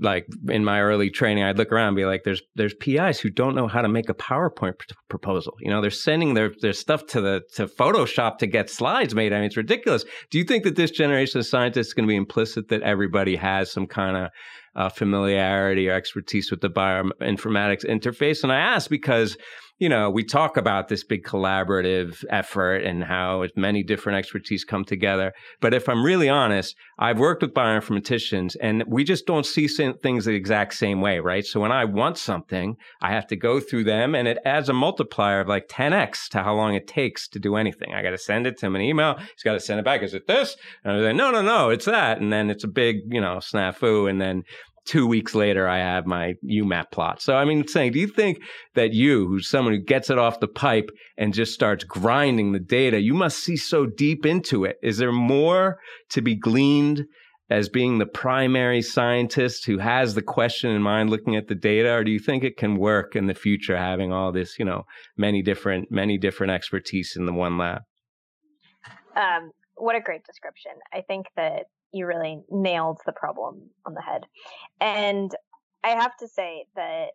like in my early training, I'd look around and be like, "There's there's PIs who don't know how to make a PowerPoint pr- proposal. You know, they're sending their their stuff to the to Photoshop to get slides made. I mean, it's ridiculous. Do you think that this generation of scientists is going to be implicit that everybody has some kind of uh, familiarity or expertise with the bioinformatics interface? And I ask because you know, we talk about this big collaborative effort and how many different expertise come together. But if I'm really honest, I've worked with bioinformaticians and we just don't see things the exact same way, right? So when I want something, I have to go through them and it adds a multiplier of like 10x to how long it takes to do anything. I got to send it to him an email. He's got to send it back. Is it this? And I'm like, no, no, no, it's that. And then it's a big, you know, snafu. And then two weeks later, I have my UMAP plot. So, I mean, saying, do you think that you, who's someone who gets it off the pipe and just starts grinding the data, you must see so deep into it? Is there more to be gleaned as being the primary scientist who has the question in mind looking at the data or do you think it can work in the future having all this you know many different many different expertise in the one lab um, what a great description i think that you really nailed the problem on the head. And I have to say that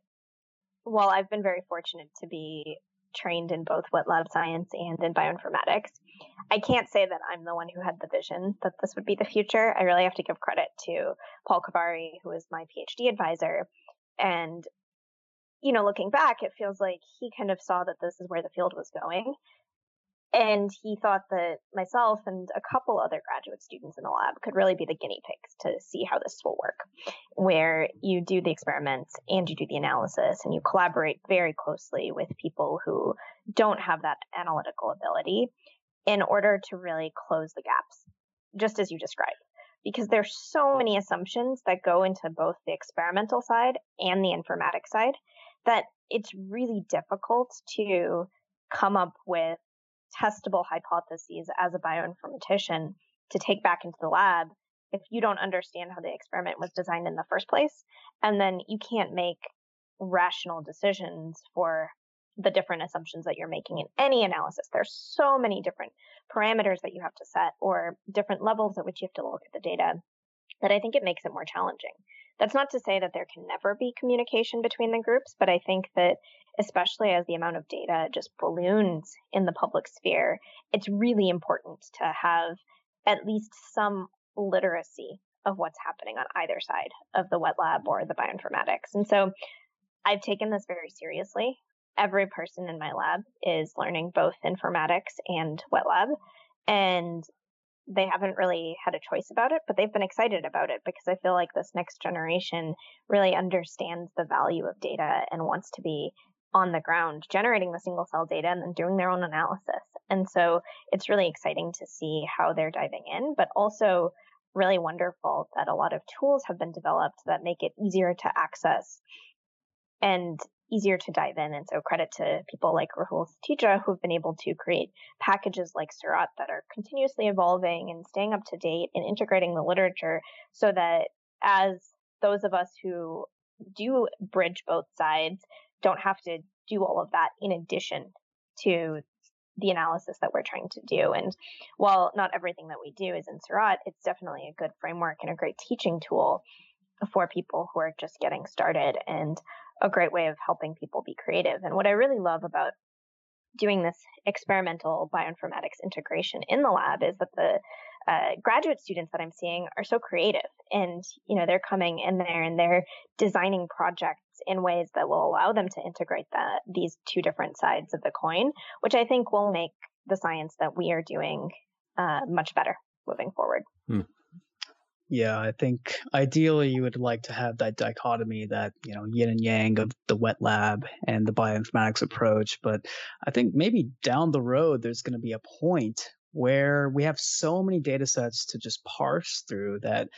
while I've been very fortunate to be trained in both wet lab science and in bioinformatics, I can't say that I'm the one who had the vision that this would be the future. I really have to give credit to Paul Khavari, who is my PhD advisor. And, you know, looking back, it feels like he kind of saw that this is where the field was going. And he thought that myself and a couple other graduate students in the lab could really be the guinea pigs to see how this will work, where you do the experiments and you do the analysis and you collaborate very closely with people who don't have that analytical ability in order to really close the gaps, just as you described. Because there's so many assumptions that go into both the experimental side and the informatics side that it's really difficult to come up with testable hypotheses as a bioinformatician to take back into the lab if you don't understand how the experiment was designed in the first place. And then you can't make rational decisions for the different assumptions that you're making in any analysis. There's so many different parameters that you have to set or different levels at which you have to look at the data that I think it makes it more challenging. That's not to say that there can never be communication between the groups, but I think that especially as the amount of data just balloons in the public sphere, it's really important to have at least some literacy of what's happening on either side of the wet lab or the bioinformatics. And so I've taken this very seriously. Every person in my lab is learning both informatics and wet lab. And they haven't really had a choice about it, but they've been excited about it because I feel like this next generation really understands the value of data and wants to be on the ground generating the single cell data and then doing their own analysis. And so it's really exciting to see how they're diving in, but also really wonderful that a lot of tools have been developed that make it easier to access and easier to dive in. And so credit to people like Rahul Satija who've been able to create packages like Seurat that are continuously evolving and staying up to date and integrating the literature so that as those of us who do bridge both sides don't have to do all of that in addition to the analysis that we're trying to do. And while not everything that we do is in Seurat, it's definitely a good framework and a great teaching tool for people who are just getting started and a great way of helping people be creative. And what I really love about doing this experimental bioinformatics integration in the lab is that the uh, graduate students that I'm seeing are so creative and, you know, they're coming in there and they're designing projects in ways that will allow them to integrate these two different sides of the coin, which I think will make the science that we are doing uh, much better moving forward. Hmm. Yeah, I think ideally you would like to have that dichotomy that, you know, yin and yang of the wet lab and the bioinformatics approach. But I think maybe down the road, there's going to be a point where we have so many data sets to just parse through that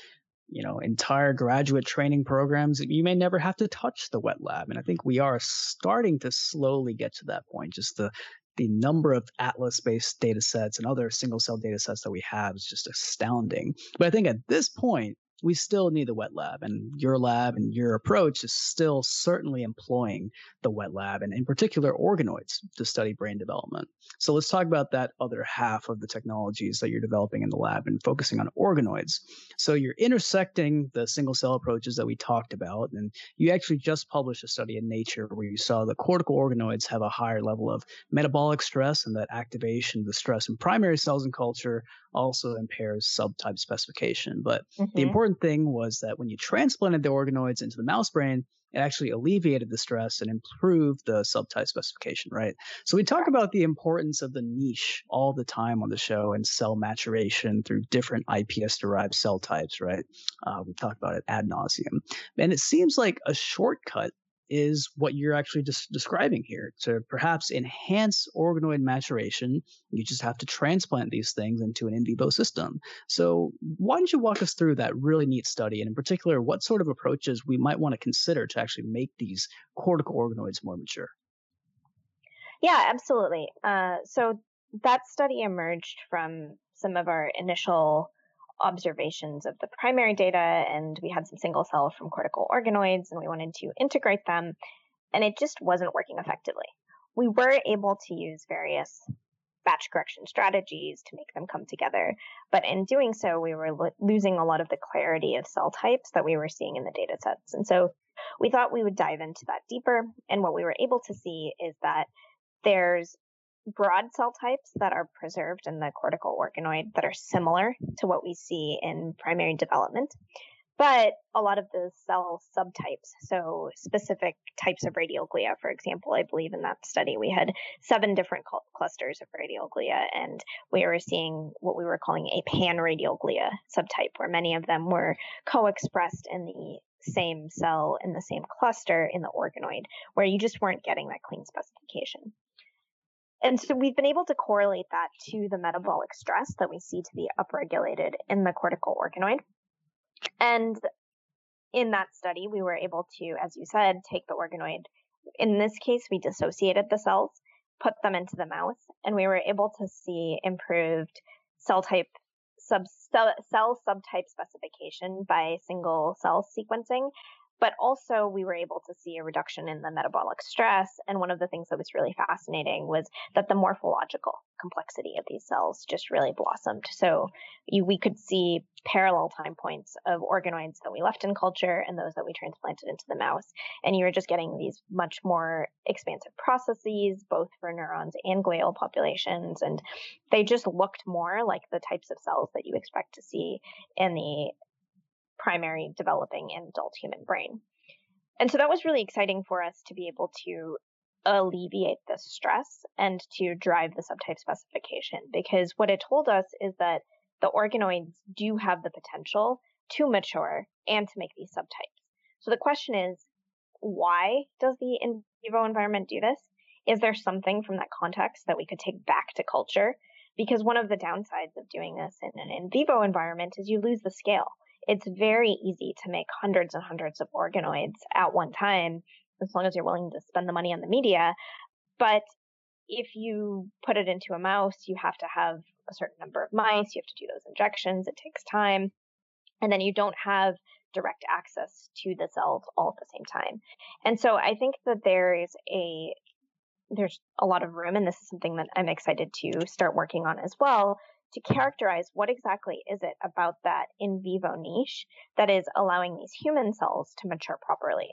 you know entire graduate training programs you may never have to touch the wet lab and i think we are starting to slowly get to that point just the the number of atlas based data sets and other single cell data sets that we have is just astounding. But i think at this point we still need the wet lab and your lab and your approach is still certainly employing the wet lab and in particular organoids to study brain development. So let's talk about that other half of the technologies that you're developing in the lab and focusing on organoids. So you're intersecting the single cell approaches that we talked about and you actually just published a study in nature where you saw the cortical organoids have a higher level of metabolic stress and that activation of the stress in primary cells in culture also impairs subtype specification. But mm-hmm. the important important thing was that when you transplanted the organoids into the mouse brain, it actually alleviated the stress and improved the subtype specification, right? So we talk about the importance of the niche all the time on the show and cell maturation through different iPS derived cell types, right? Uh, we talk about it ad nauseum. And it seems like a shortcut is what you're actually just describing here. To perhaps enhance organoid maturation, you just have to transplant these things into an in vivo system. So, why don't you walk us through that really neat study, and in particular, what sort of approaches we might want to consider to actually make these cortical organoids more mature? Yeah, absolutely. Uh, so, that study emerged from some of our initial observations of the primary data and we had some single cell from cortical organoids and we wanted to integrate them and it just wasn't working effectively. We were able to use various batch correction strategies to make them come together, but in doing so, we were lo- losing a lot of the clarity of cell types that we were seeing in the data sets. And so we thought we would dive into that deeper. And what we were able to see is that there's broad cell types that are preserved in the cortical organoid that are similar to what we see in primary development, but a lot of the cell subtypes, so specific types of radial glia, for example, I believe in that study we had seven different cl- clusters of radial glia, and we were seeing what we were calling a pan-radial glia subtype, where many of them were co-expressed in the same cell in the same cluster in the organoid, where you just weren't getting that clean specification. And so we've been able to correlate that to the metabolic stress that we see to be upregulated in the cortical organoid. And in that study, we were able to, as you said, take the organoid. In this case, we dissociated the cells, put them into the mouse, and we were able to see improved cell type sub cell, subtype specification by single cell sequencing but also we were able to see a reduction in the metabolic stress. And one of the things that was really fascinating was that the morphological complexity of these cells just really blossomed. So you, we could see parallel time points of organoids that we left in culture and those that we transplanted into the mouse. And you were just getting these much more expansive processes, both for neurons and glial populations. And they just looked more like the types of cells that you expect to see in the primary developing and adult human brain. And so that was really exciting for us to be able to alleviate the stress and to drive the subtype specification because what it told us is that the organoids do have the potential to mature and to make these subtypes. So the question is, why does the in vivo environment do this? Is there something from that context that we could take back to culture? Because one of the downsides of doing this in an in vivo environment is you lose the scale it's very easy to make hundreds and hundreds of organoids at one time, as long as you're willing to spend the money on the media. But if you put it into a mouse, you have to have a certain number of mice, you have to do those injections, it takes time, and then you don't have direct access to the cells all at the same time. And so I think that there is a there's a lot of room and this is something that I'm excited to start working on as well to characterize what exactly is it about that in vivo niche that is allowing these human cells to mature properly.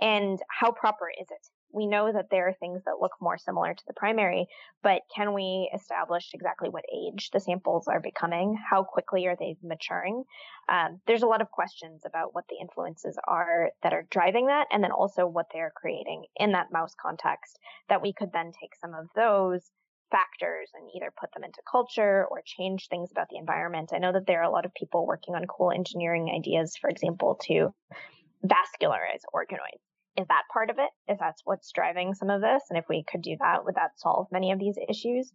And how proper is it? We know that there are things that look more similar to the primary, but can we establish exactly what age the samples are becoming? How quickly are they maturing? Um, there's a lot of questions about what the influences are that are driving that, and then also what they're creating in that mouse context that we could then take some of those factors and either put them into culture or change things about the environment. I know that there are a lot of people working on cool engineering ideas, for example, to vascularize organoids. Is that part of it? Is that what's driving some of this? And if we could do that, would that solve many of these issues?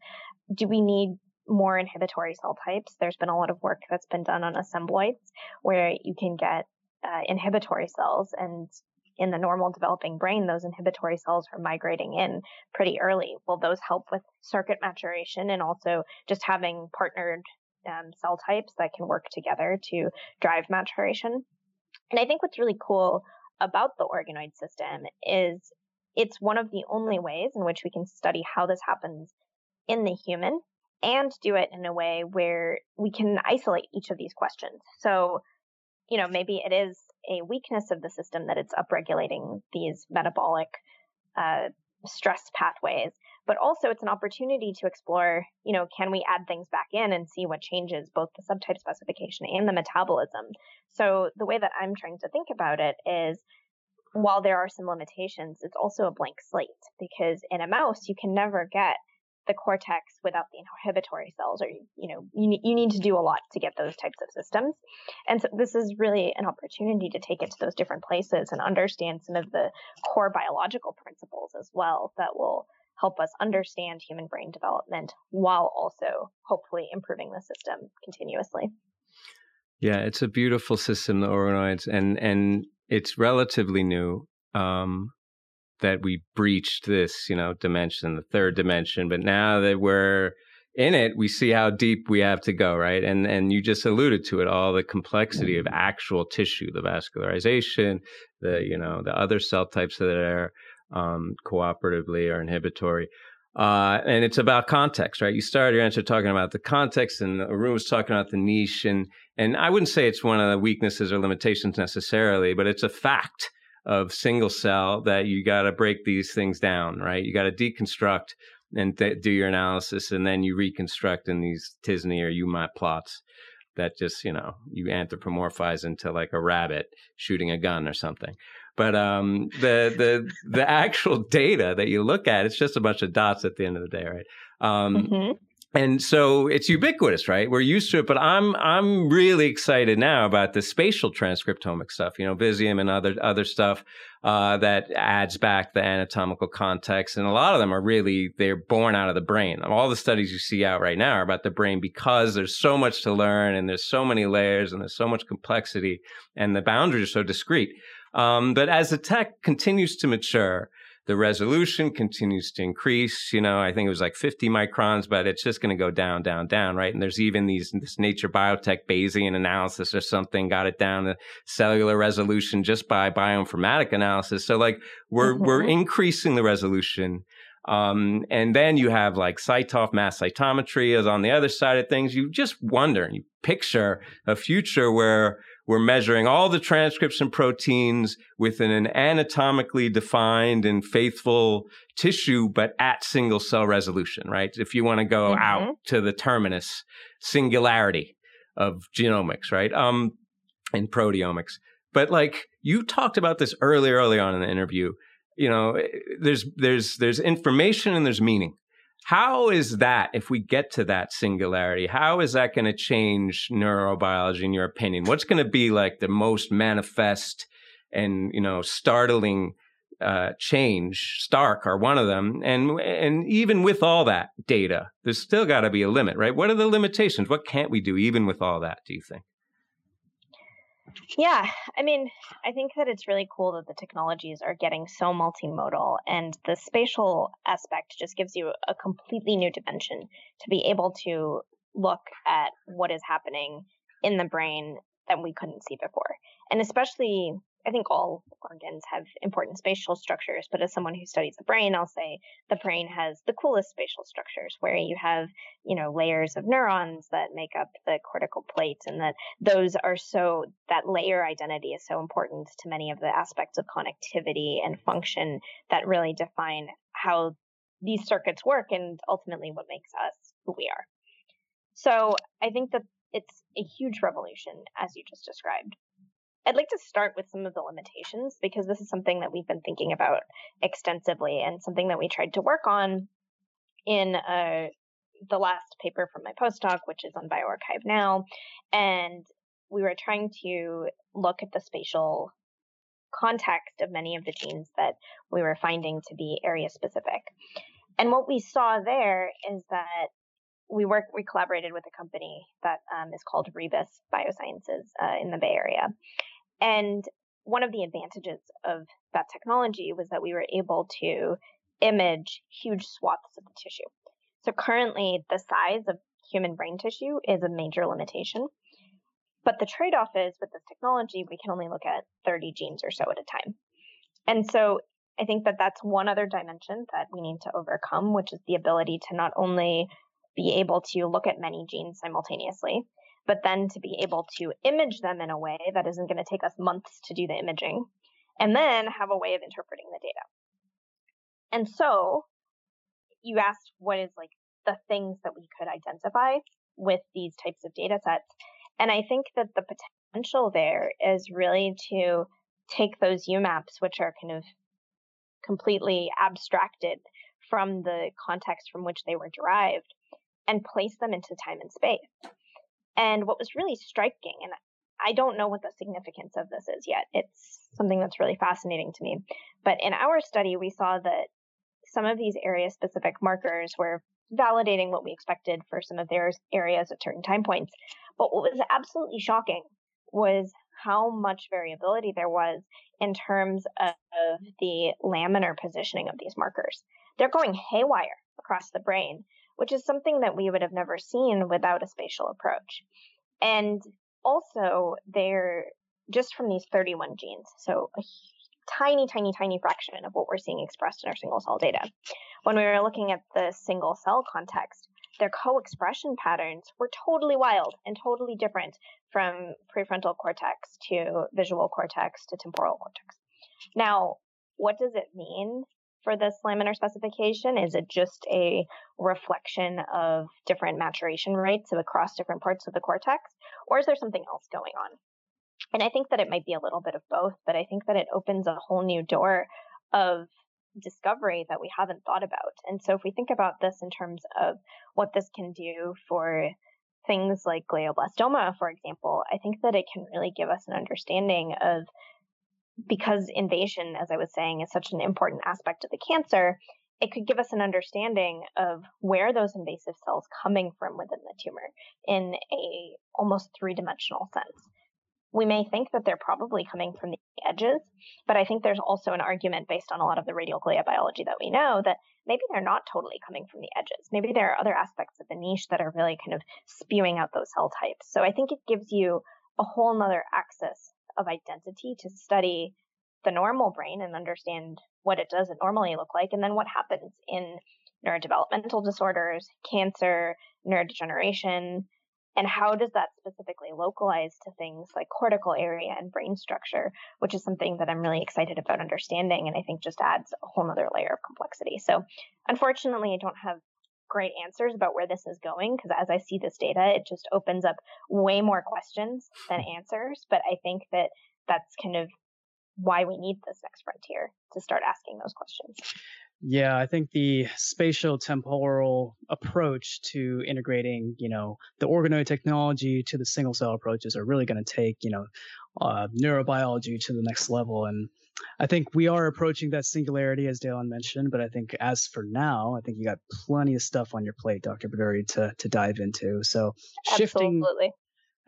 Do we need more inhibitory cell types? There's been a lot of work that's been done on assembloids where you can get uh, inhibitory cells and in the normal developing brain, those inhibitory cells are migrating in pretty early. Will those help with circuit maturation and also just having partnered um, cell types that can work together to drive maturation? And I think what's really cool about the organoid system is it's one of the only ways in which we can study how this happens in the human and do it in a way where we can isolate each of these questions. So, you know, maybe it is a weakness of the system that it's upregulating these metabolic uh, stress pathways, but also it's an opportunity to explore, you know, can we add things back in and see what changes both the subtype specification and the metabolism. So the way that I'm trying to think about it is while there are some limitations, it's also a blank slate because in a mouse, you can never get the cortex without the inhibitory cells or you know you, you need to do a lot to get those types of systems. And so this is really an opportunity to take it to those different places and understand some of the core biological principles as well that will help us understand human brain development while also hopefully improving the system continuously. Yeah it's a beautiful system the organoids and and it's relatively new. Um, that we breached this, you know, dimension, the third dimension. But now that we're in it, we see how deep we have to go, right? And and you just alluded to it, all the complexity of actual tissue, the vascularization, the you know the other cell types that are um, cooperatively or inhibitory. Uh, and it's about context, right? You started your answer talking about the context, and Arun was talking about the niche, and and I wouldn't say it's one of the weaknesses or limitations necessarily, but it's a fact of single cell that you got to break these things down, right? You got to deconstruct and th- do your analysis, and then you reconstruct in these t-SNE or UMAP plots that just you know you anthropomorphize into like a rabbit shooting a gun or something. But um, the the the actual data that you look at, it's just a bunch of dots at the end of the day, right? Um, mm-hmm and so it's ubiquitous, right? We're used to it, but I'm I'm really excited now about the spatial transcriptomic stuff, you know, Visium and other other stuff uh, that adds back the anatomical context, and a lot of them are really they're born out of the brain. All the studies you see out right now are about the brain because there's so much to learn, and there's so many layers, and there's so much complexity, and the boundaries are so discrete. Um, but as the tech continues to mature, the resolution continues to increase. You know, I think it was like 50 microns, but it's just going to go down, down, down, right? And there's even these this Nature Biotech Bayesian analysis or something got it down to cellular resolution just by bioinformatic analysis. So like we're mm-hmm. we're increasing the resolution. Um, and then you have like CyTOF mass cytometry is on the other side of things. You just wonder and you picture a future where we're measuring all the transcripts and proteins within an anatomically defined and faithful tissue, but at single cell resolution, right? If you want to go mm-hmm. out to the terminus singularity of genomics, right? Um, and proteomics. But like you talked about this early, early on in the interview, you know, there's there's there's information and there's meaning. How is that, if we get to that singularity, how is that going to change neurobiology in your opinion? What's going to be like the most manifest and, you know, startling uh, change? Stark are one of them. And, and even with all that data, there's still got to be a limit, right? What are the limitations? What can't we do even with all that, do you think? Yeah, I mean, I think that it's really cool that the technologies are getting so multimodal, and the spatial aspect just gives you a completely new dimension to be able to look at what is happening in the brain that we couldn't see before. And especially I think all organs have important spatial structures, but as someone who studies the brain, I'll say the brain has the coolest spatial structures where you have, you know, layers of neurons that make up the cortical plate and that those are so, that layer identity is so important to many of the aspects of connectivity and function that really define how these circuits work and ultimately what makes us who we are. So I think that it's a huge revolution as you just described. I'd like to start with some of the limitations because this is something that we've been thinking about extensively and something that we tried to work on in a, the last paper from my postdoc, which is on bioRxiv now, and we were trying to look at the spatial context of many of the genes that we were finding to be area specific. And what we saw there is that we work, we collaborated with a company that um, is called Rebus Biosciences uh, in the Bay Area. And one of the advantages of that technology was that we were able to image huge swaths of the tissue. So currently, the size of human brain tissue is a major limitation. But the trade off is with this technology, we can only look at 30 genes or so at a time. And so I think that that's one other dimension that we need to overcome, which is the ability to not only be able to look at many genes simultaneously, but then to be able to image them in a way that isn't going to take us months to do the imaging, and then have a way of interpreting the data. And so you asked what is like the things that we could identify with these types of data sets. And I think that the potential there is really to take those UMAPs, which are kind of completely abstracted from the context from which they were derived, and place them into time and space. And what was really striking, and I don't know what the significance of this is yet, it's something that's really fascinating to me. But in our study, we saw that some of these area specific markers were validating what we expected for some of their areas at certain time points. But what was absolutely shocking was how much variability there was in terms of the laminar positioning of these markers. They're going haywire across the brain, which is something that we would have never seen without a spatial approach. And also, they're just from these 31 genes, so a tiny, tiny, tiny fraction of what we're seeing expressed in our single cell data. When we were looking at the single cell context, their co-expression patterns were totally wild and totally different from prefrontal cortex to visual cortex to temporal cortex. Now, what does it mean for this laminar specification? Is it just a reflection of different maturation rates across different parts of the cortex? Or is there something else going on? And I think that it might be a little bit of both, but I think that it opens a whole new door of discovery that we haven't thought about. And so if we think about this in terms of what this can do for things like glioblastoma, for example, I think that it can really give us an understanding of because invasion, as I was saying, is such an important aspect of the cancer, it could give us an understanding of where those invasive cells coming from within the tumor in a almost three-dimensional sense we may think that they're probably coming from the edges, but I think there's also an argument based on a lot of the radial glia biology that we know that maybe they're not totally coming from the edges. Maybe there are other aspects of the niche that are really kind of spewing out those cell types. So I think it gives you a whole nother axis of identity to study the normal brain and understand what it doesn't normally look like, and then what happens in neurodevelopmental disorders, cancer, neurodegeneration, and how does that specifically localize to things like cortical area and brain structure, which is something that I'm really excited about understanding and I think just adds a whole other layer of complexity. So unfortunately, I don't have great answers about where this is going because as I see this data, it just opens up way more questions than answers. But I think that that's kind of why we need this next frontier to start asking those questions. Yeah, I think the spatial temporal approach to integrating, you know, the organoid technology to the single cell approaches are really going to take, you know, uh, neurobiology to the next level. And I think we are approaching that singularity, as Daylon mentioned. But I think as for now, I think you got plenty of stuff on your plate, Dr. Bhaduri, to to dive into. So shifting, absolutely,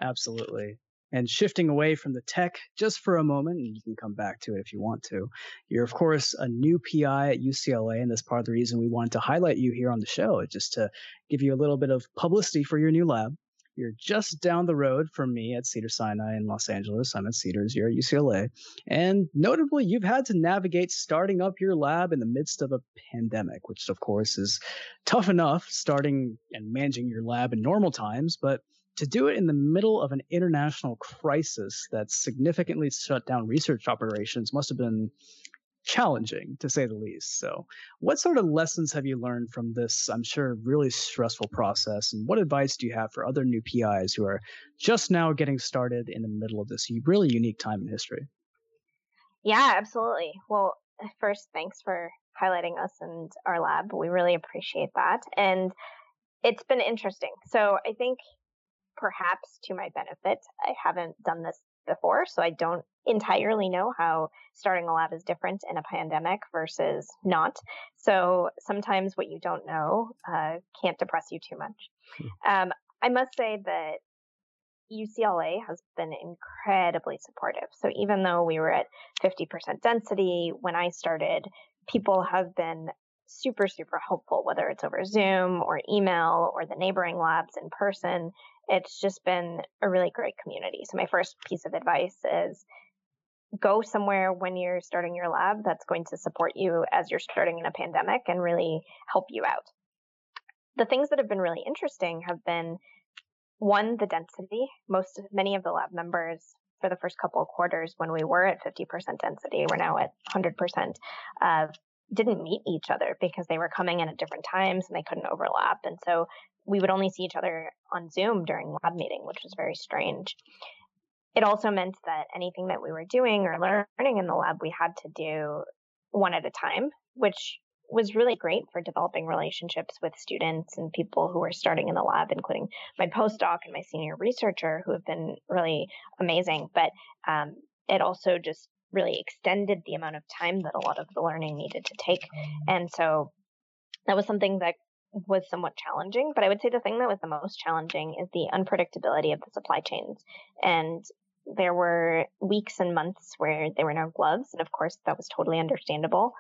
absolutely and shifting away from the tech just for a moment, and you can come back to it if you want to. You're, of course, a new PI at UCLA, and that's part of the reason we wanted to highlight you here on the show, just to give you a little bit of publicity for your new lab. You're just down the road from me at Cedars-Sinai in Los Angeles. I'm at Cedars, you're at UCLA. And notably, you've had to navigate starting up your lab in the midst of a pandemic, which, of course, is tough enough starting and managing your lab in normal times, but to do it in the middle of an international crisis that significantly shut down research operations must have been challenging to say the least. So, what sort of lessons have you learned from this, I'm sure, really stressful process? And what advice do you have for other new PIs who are just now getting started in the middle of this really unique time in history? Yeah, absolutely. Well, eh, first, thanks for highlighting us and our lab. We really appreciate that. And it's been interesting. So I think perhaps to my benefit, I haven't done this before, so I don't entirely know how starting a lab is different in a pandemic versus not. So sometimes what you don't know uh, can't depress you too much. Hmm. Um, I must say that UCLA has been incredibly supportive. So even though we were at 50% density when I started, people have been super, super helpful, whether it's over Zoom or email or the neighboring labs in person. It's just been a really great community. So, my first piece of advice is go somewhere when you're starting your lab that's going to support you as you're starting in a pandemic and really help you out. The things that have been really interesting have been one, the density. Most, many of the lab members for the first couple of quarters when we were at 50% density, we're now at 100%, uh, didn't meet each other because they were coming in at different times and they couldn't overlap. And so we would only see each other on Zoom during lab meeting, which was very strange. It also meant that anything that we were doing or learning in the lab, we had to do one at a time, which was really great for developing relationships with students and people who were starting in the lab, including my postdoc and my senior researcher, who have been really amazing. But um, it also just really extended the amount of time that a lot of the learning needed to take. And so that was something that was somewhat challenging. But I would say the thing that was the most challenging is the unpredictability of the supply chains. And there were weeks and months where there were no gloves. And of course, that was totally understandable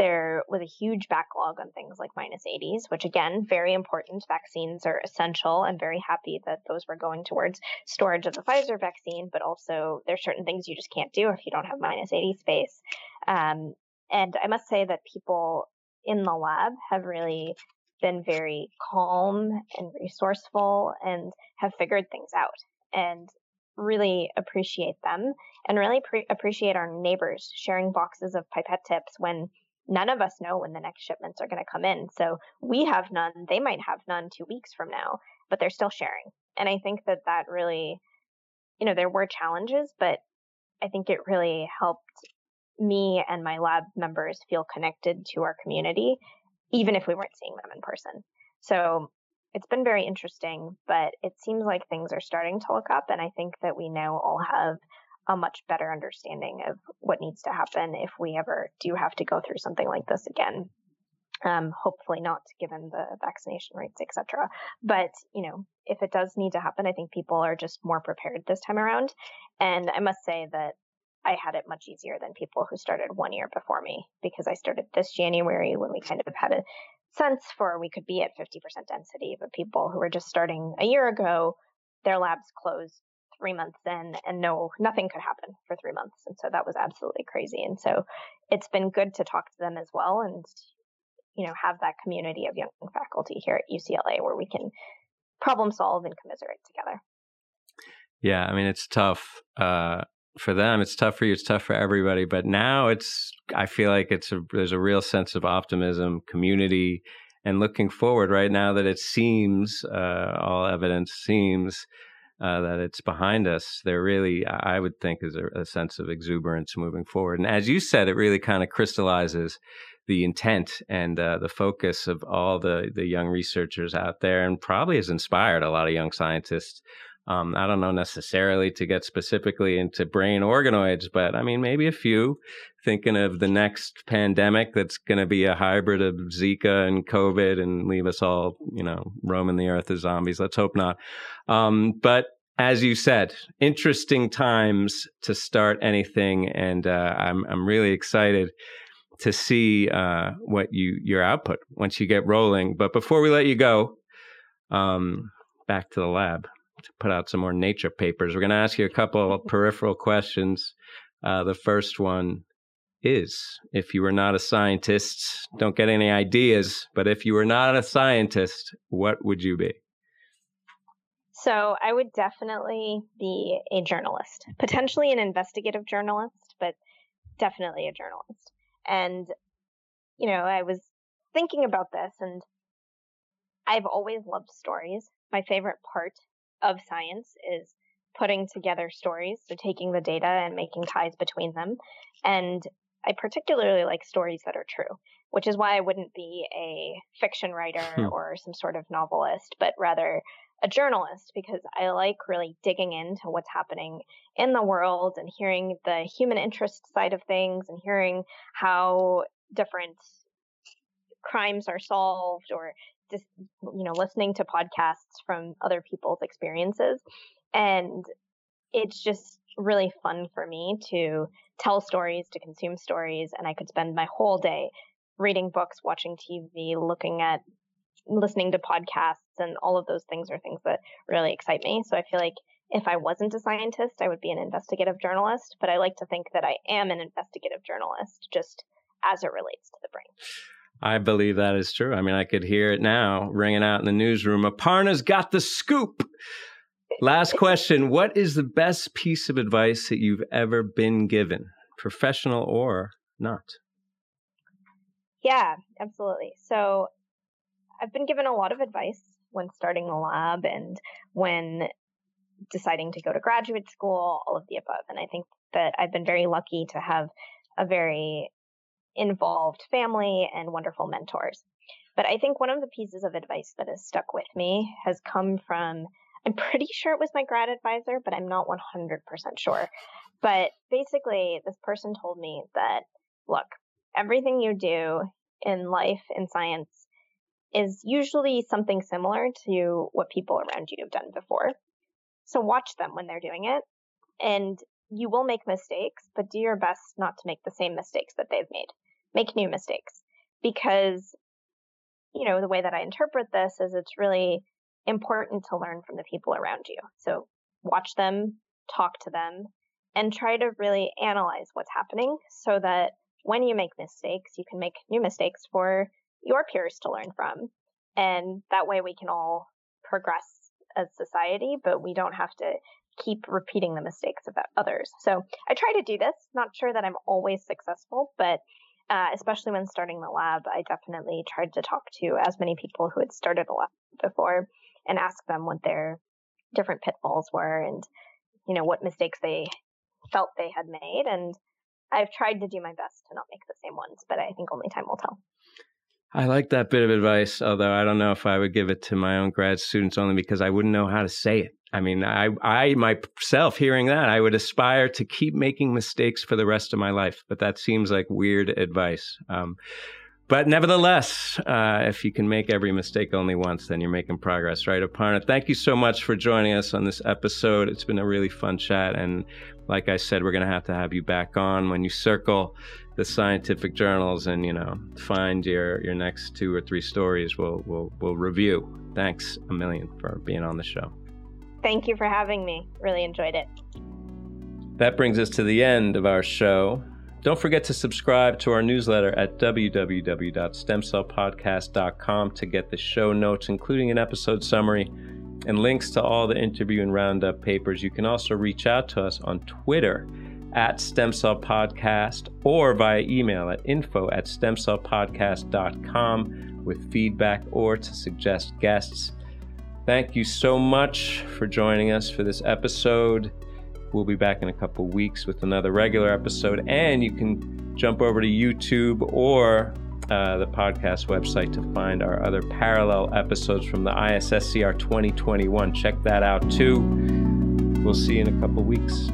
there was a huge backlog on things like minus 80s, which again, very important. Vaccines are essential. I'm very happy that those were going towards storage of the Pfizer vaccine, but also there's certain things you just can't do if you don't have minus 80 space. Um, and I must say that people in the lab have really been very calm and resourceful and have figured things out and really appreciate them and really pre- appreciate our neighbors sharing boxes of pipette tips when none of us know when the next shipments are going to come in. So we have none, they might have none two weeks from now, but they're still sharing. And I think that that really, you know, there were challenges, but I think it really helped me and my lab members feel connected to our community, even if we weren't seeing them in person. So it's been very interesting, but it seems like things are starting to look up. And I think that we now all have a much better understanding of what needs to happen if we ever do have to go through something like this again. Um, hopefully not given the vaccination rates, etc. But, you know, if it does need to happen, I think people are just more prepared this time around. And I must say that I had it much easier than people who started one year before me because I started this January when we kind of had a sense for we could be at 50% density, but people who were just starting a year ago, their labs closed three months in and no nothing could happen for three months. And so that was absolutely crazy. And so it's been good to talk to them as well and you know have that community of young faculty here at ucla where we can problem solve and commiserate together. Yeah i mean it's tough uh, for them it's tough for you it's tough for everybody but now it's i feel like it's a there's a real sense of optimism community and looking forward right now that it seems uh, all evidence seems uh, that it's behind us, there really, I would think, is a, a, sense of exuberance moving forward. And as you said, it really kind of crystallizes the intent and uh, the focus of all the the young researchers out there, and probably has inspired a lot of young scientists. Um, I don't know necessarily to get specifically into brain organoids, but I mean maybe a few. Thinking of the next pandemic that's going to be a hybrid of Zika and COVID and leave us all, you know, roaming the earth as zombies. Let's hope not. Um, but as you said, interesting times to start anything, and uh, I'm I'm really excited to see uh, what you your output once you get rolling. But before we let you go, um, back to the lab to put out some more nature papers. We're going to ask you a couple of peripheral questions. Uh, the first one is if you were not a scientist, don't get any ideas, but if you were not a scientist, what would you be? So I would definitely be a journalist, potentially an investigative journalist, but definitely a journalist. And, you know, I was thinking about this and I've always loved stories. My favorite part of science is putting together stories, so taking the data and making ties between them. And I particularly like stories that are true, which is why I wouldn't be a fiction writer hmm. or some sort of novelist, but rather a journalist because I like really digging into what's happening in the world and hearing the human interest side of things and hearing how different crimes are solved or just you know listening to podcasts from other people's experiences. And it's just really fun for me to tell stories to consume stories and i could spend my whole day reading books watching tv looking at listening to podcasts and all of those things are things that really excite me. So i feel like if i wasn't a scientist i would be an investigative journalist but i like to think that i am an investigative journalist just as it relates to the brain I believe that is true. I mean, I could hear it now ringing out in the newsroom. Aparna's got the scoop. Last question What is the best piece of advice that you've ever been given, professional or not? Yeah, absolutely. So I've been given a lot of advice when starting the lab and when deciding to go to graduate school, all of the above. And I think that I've been very lucky to have a very involved family and wonderful mentors. But I think one of the pieces of advice that has stuck with me has come from, I'm pretty sure it was my grad advisor, but I'm not 100% sure. But basically, this person told me that, look, everything you do in life, in science, is usually something similar to what people around you have done before. So watch them when they're doing it. And you will make mistakes, but do your best not to make the same mistakes that they've made make new mistakes. Because you know the way that i interpret this is it's really important to learn from the people around you. So watch them talk to them and try to really analyze what's happening so that when you make mistakes you can make new mistakes for your peers to learn from. And that way we can all progress as society but we don't have to keep repeating the mistakes of others. So i try to do this. Not sure that i'm always successful but uh, especially when starting the lab, I definitely tried to talk to as many people who had started a lab before and ask them what their different pitfalls were and, you know, what mistakes they felt they had made. And I've tried to do my best to not make the same ones, but I think only time will tell. I like that bit of advice, although I don't know if I would give it to my own grad students only because I wouldn't know how to say it. I mean, I, I myself hearing that, I would aspire to keep making mistakes for the rest of my life, but that seems like weird advice. Um, but nevertheless, uh, if you can make every mistake only once, then you're making progress, right? Aparna, thank you so much for joining us on this episode. It's been a really fun chat. And like I said, we're going to have to have you back on when you circle the scientific journals and, you know, find your, your next two or three stories we'll, we'll, we'll review. Thanks a million for being on the show. Thank you for having me. Really enjoyed it. That brings us to the end of our show. Don't forget to subscribe to our newsletter at www.stemcellpodcast.com to get the show notes, including an episode summary and links to all the interview and roundup papers. You can also reach out to us on Twitter at Stem Cell Podcast or via email at info at stemcellpodcast.com with feedback or to suggest guests. Thank you so much for joining us for this episode. We'll be back in a couple weeks with another regular episode, and you can jump over to YouTube or uh, the podcast website to find our other parallel episodes from the ISSCR 2021. Check that out too. We'll see you in a couple weeks.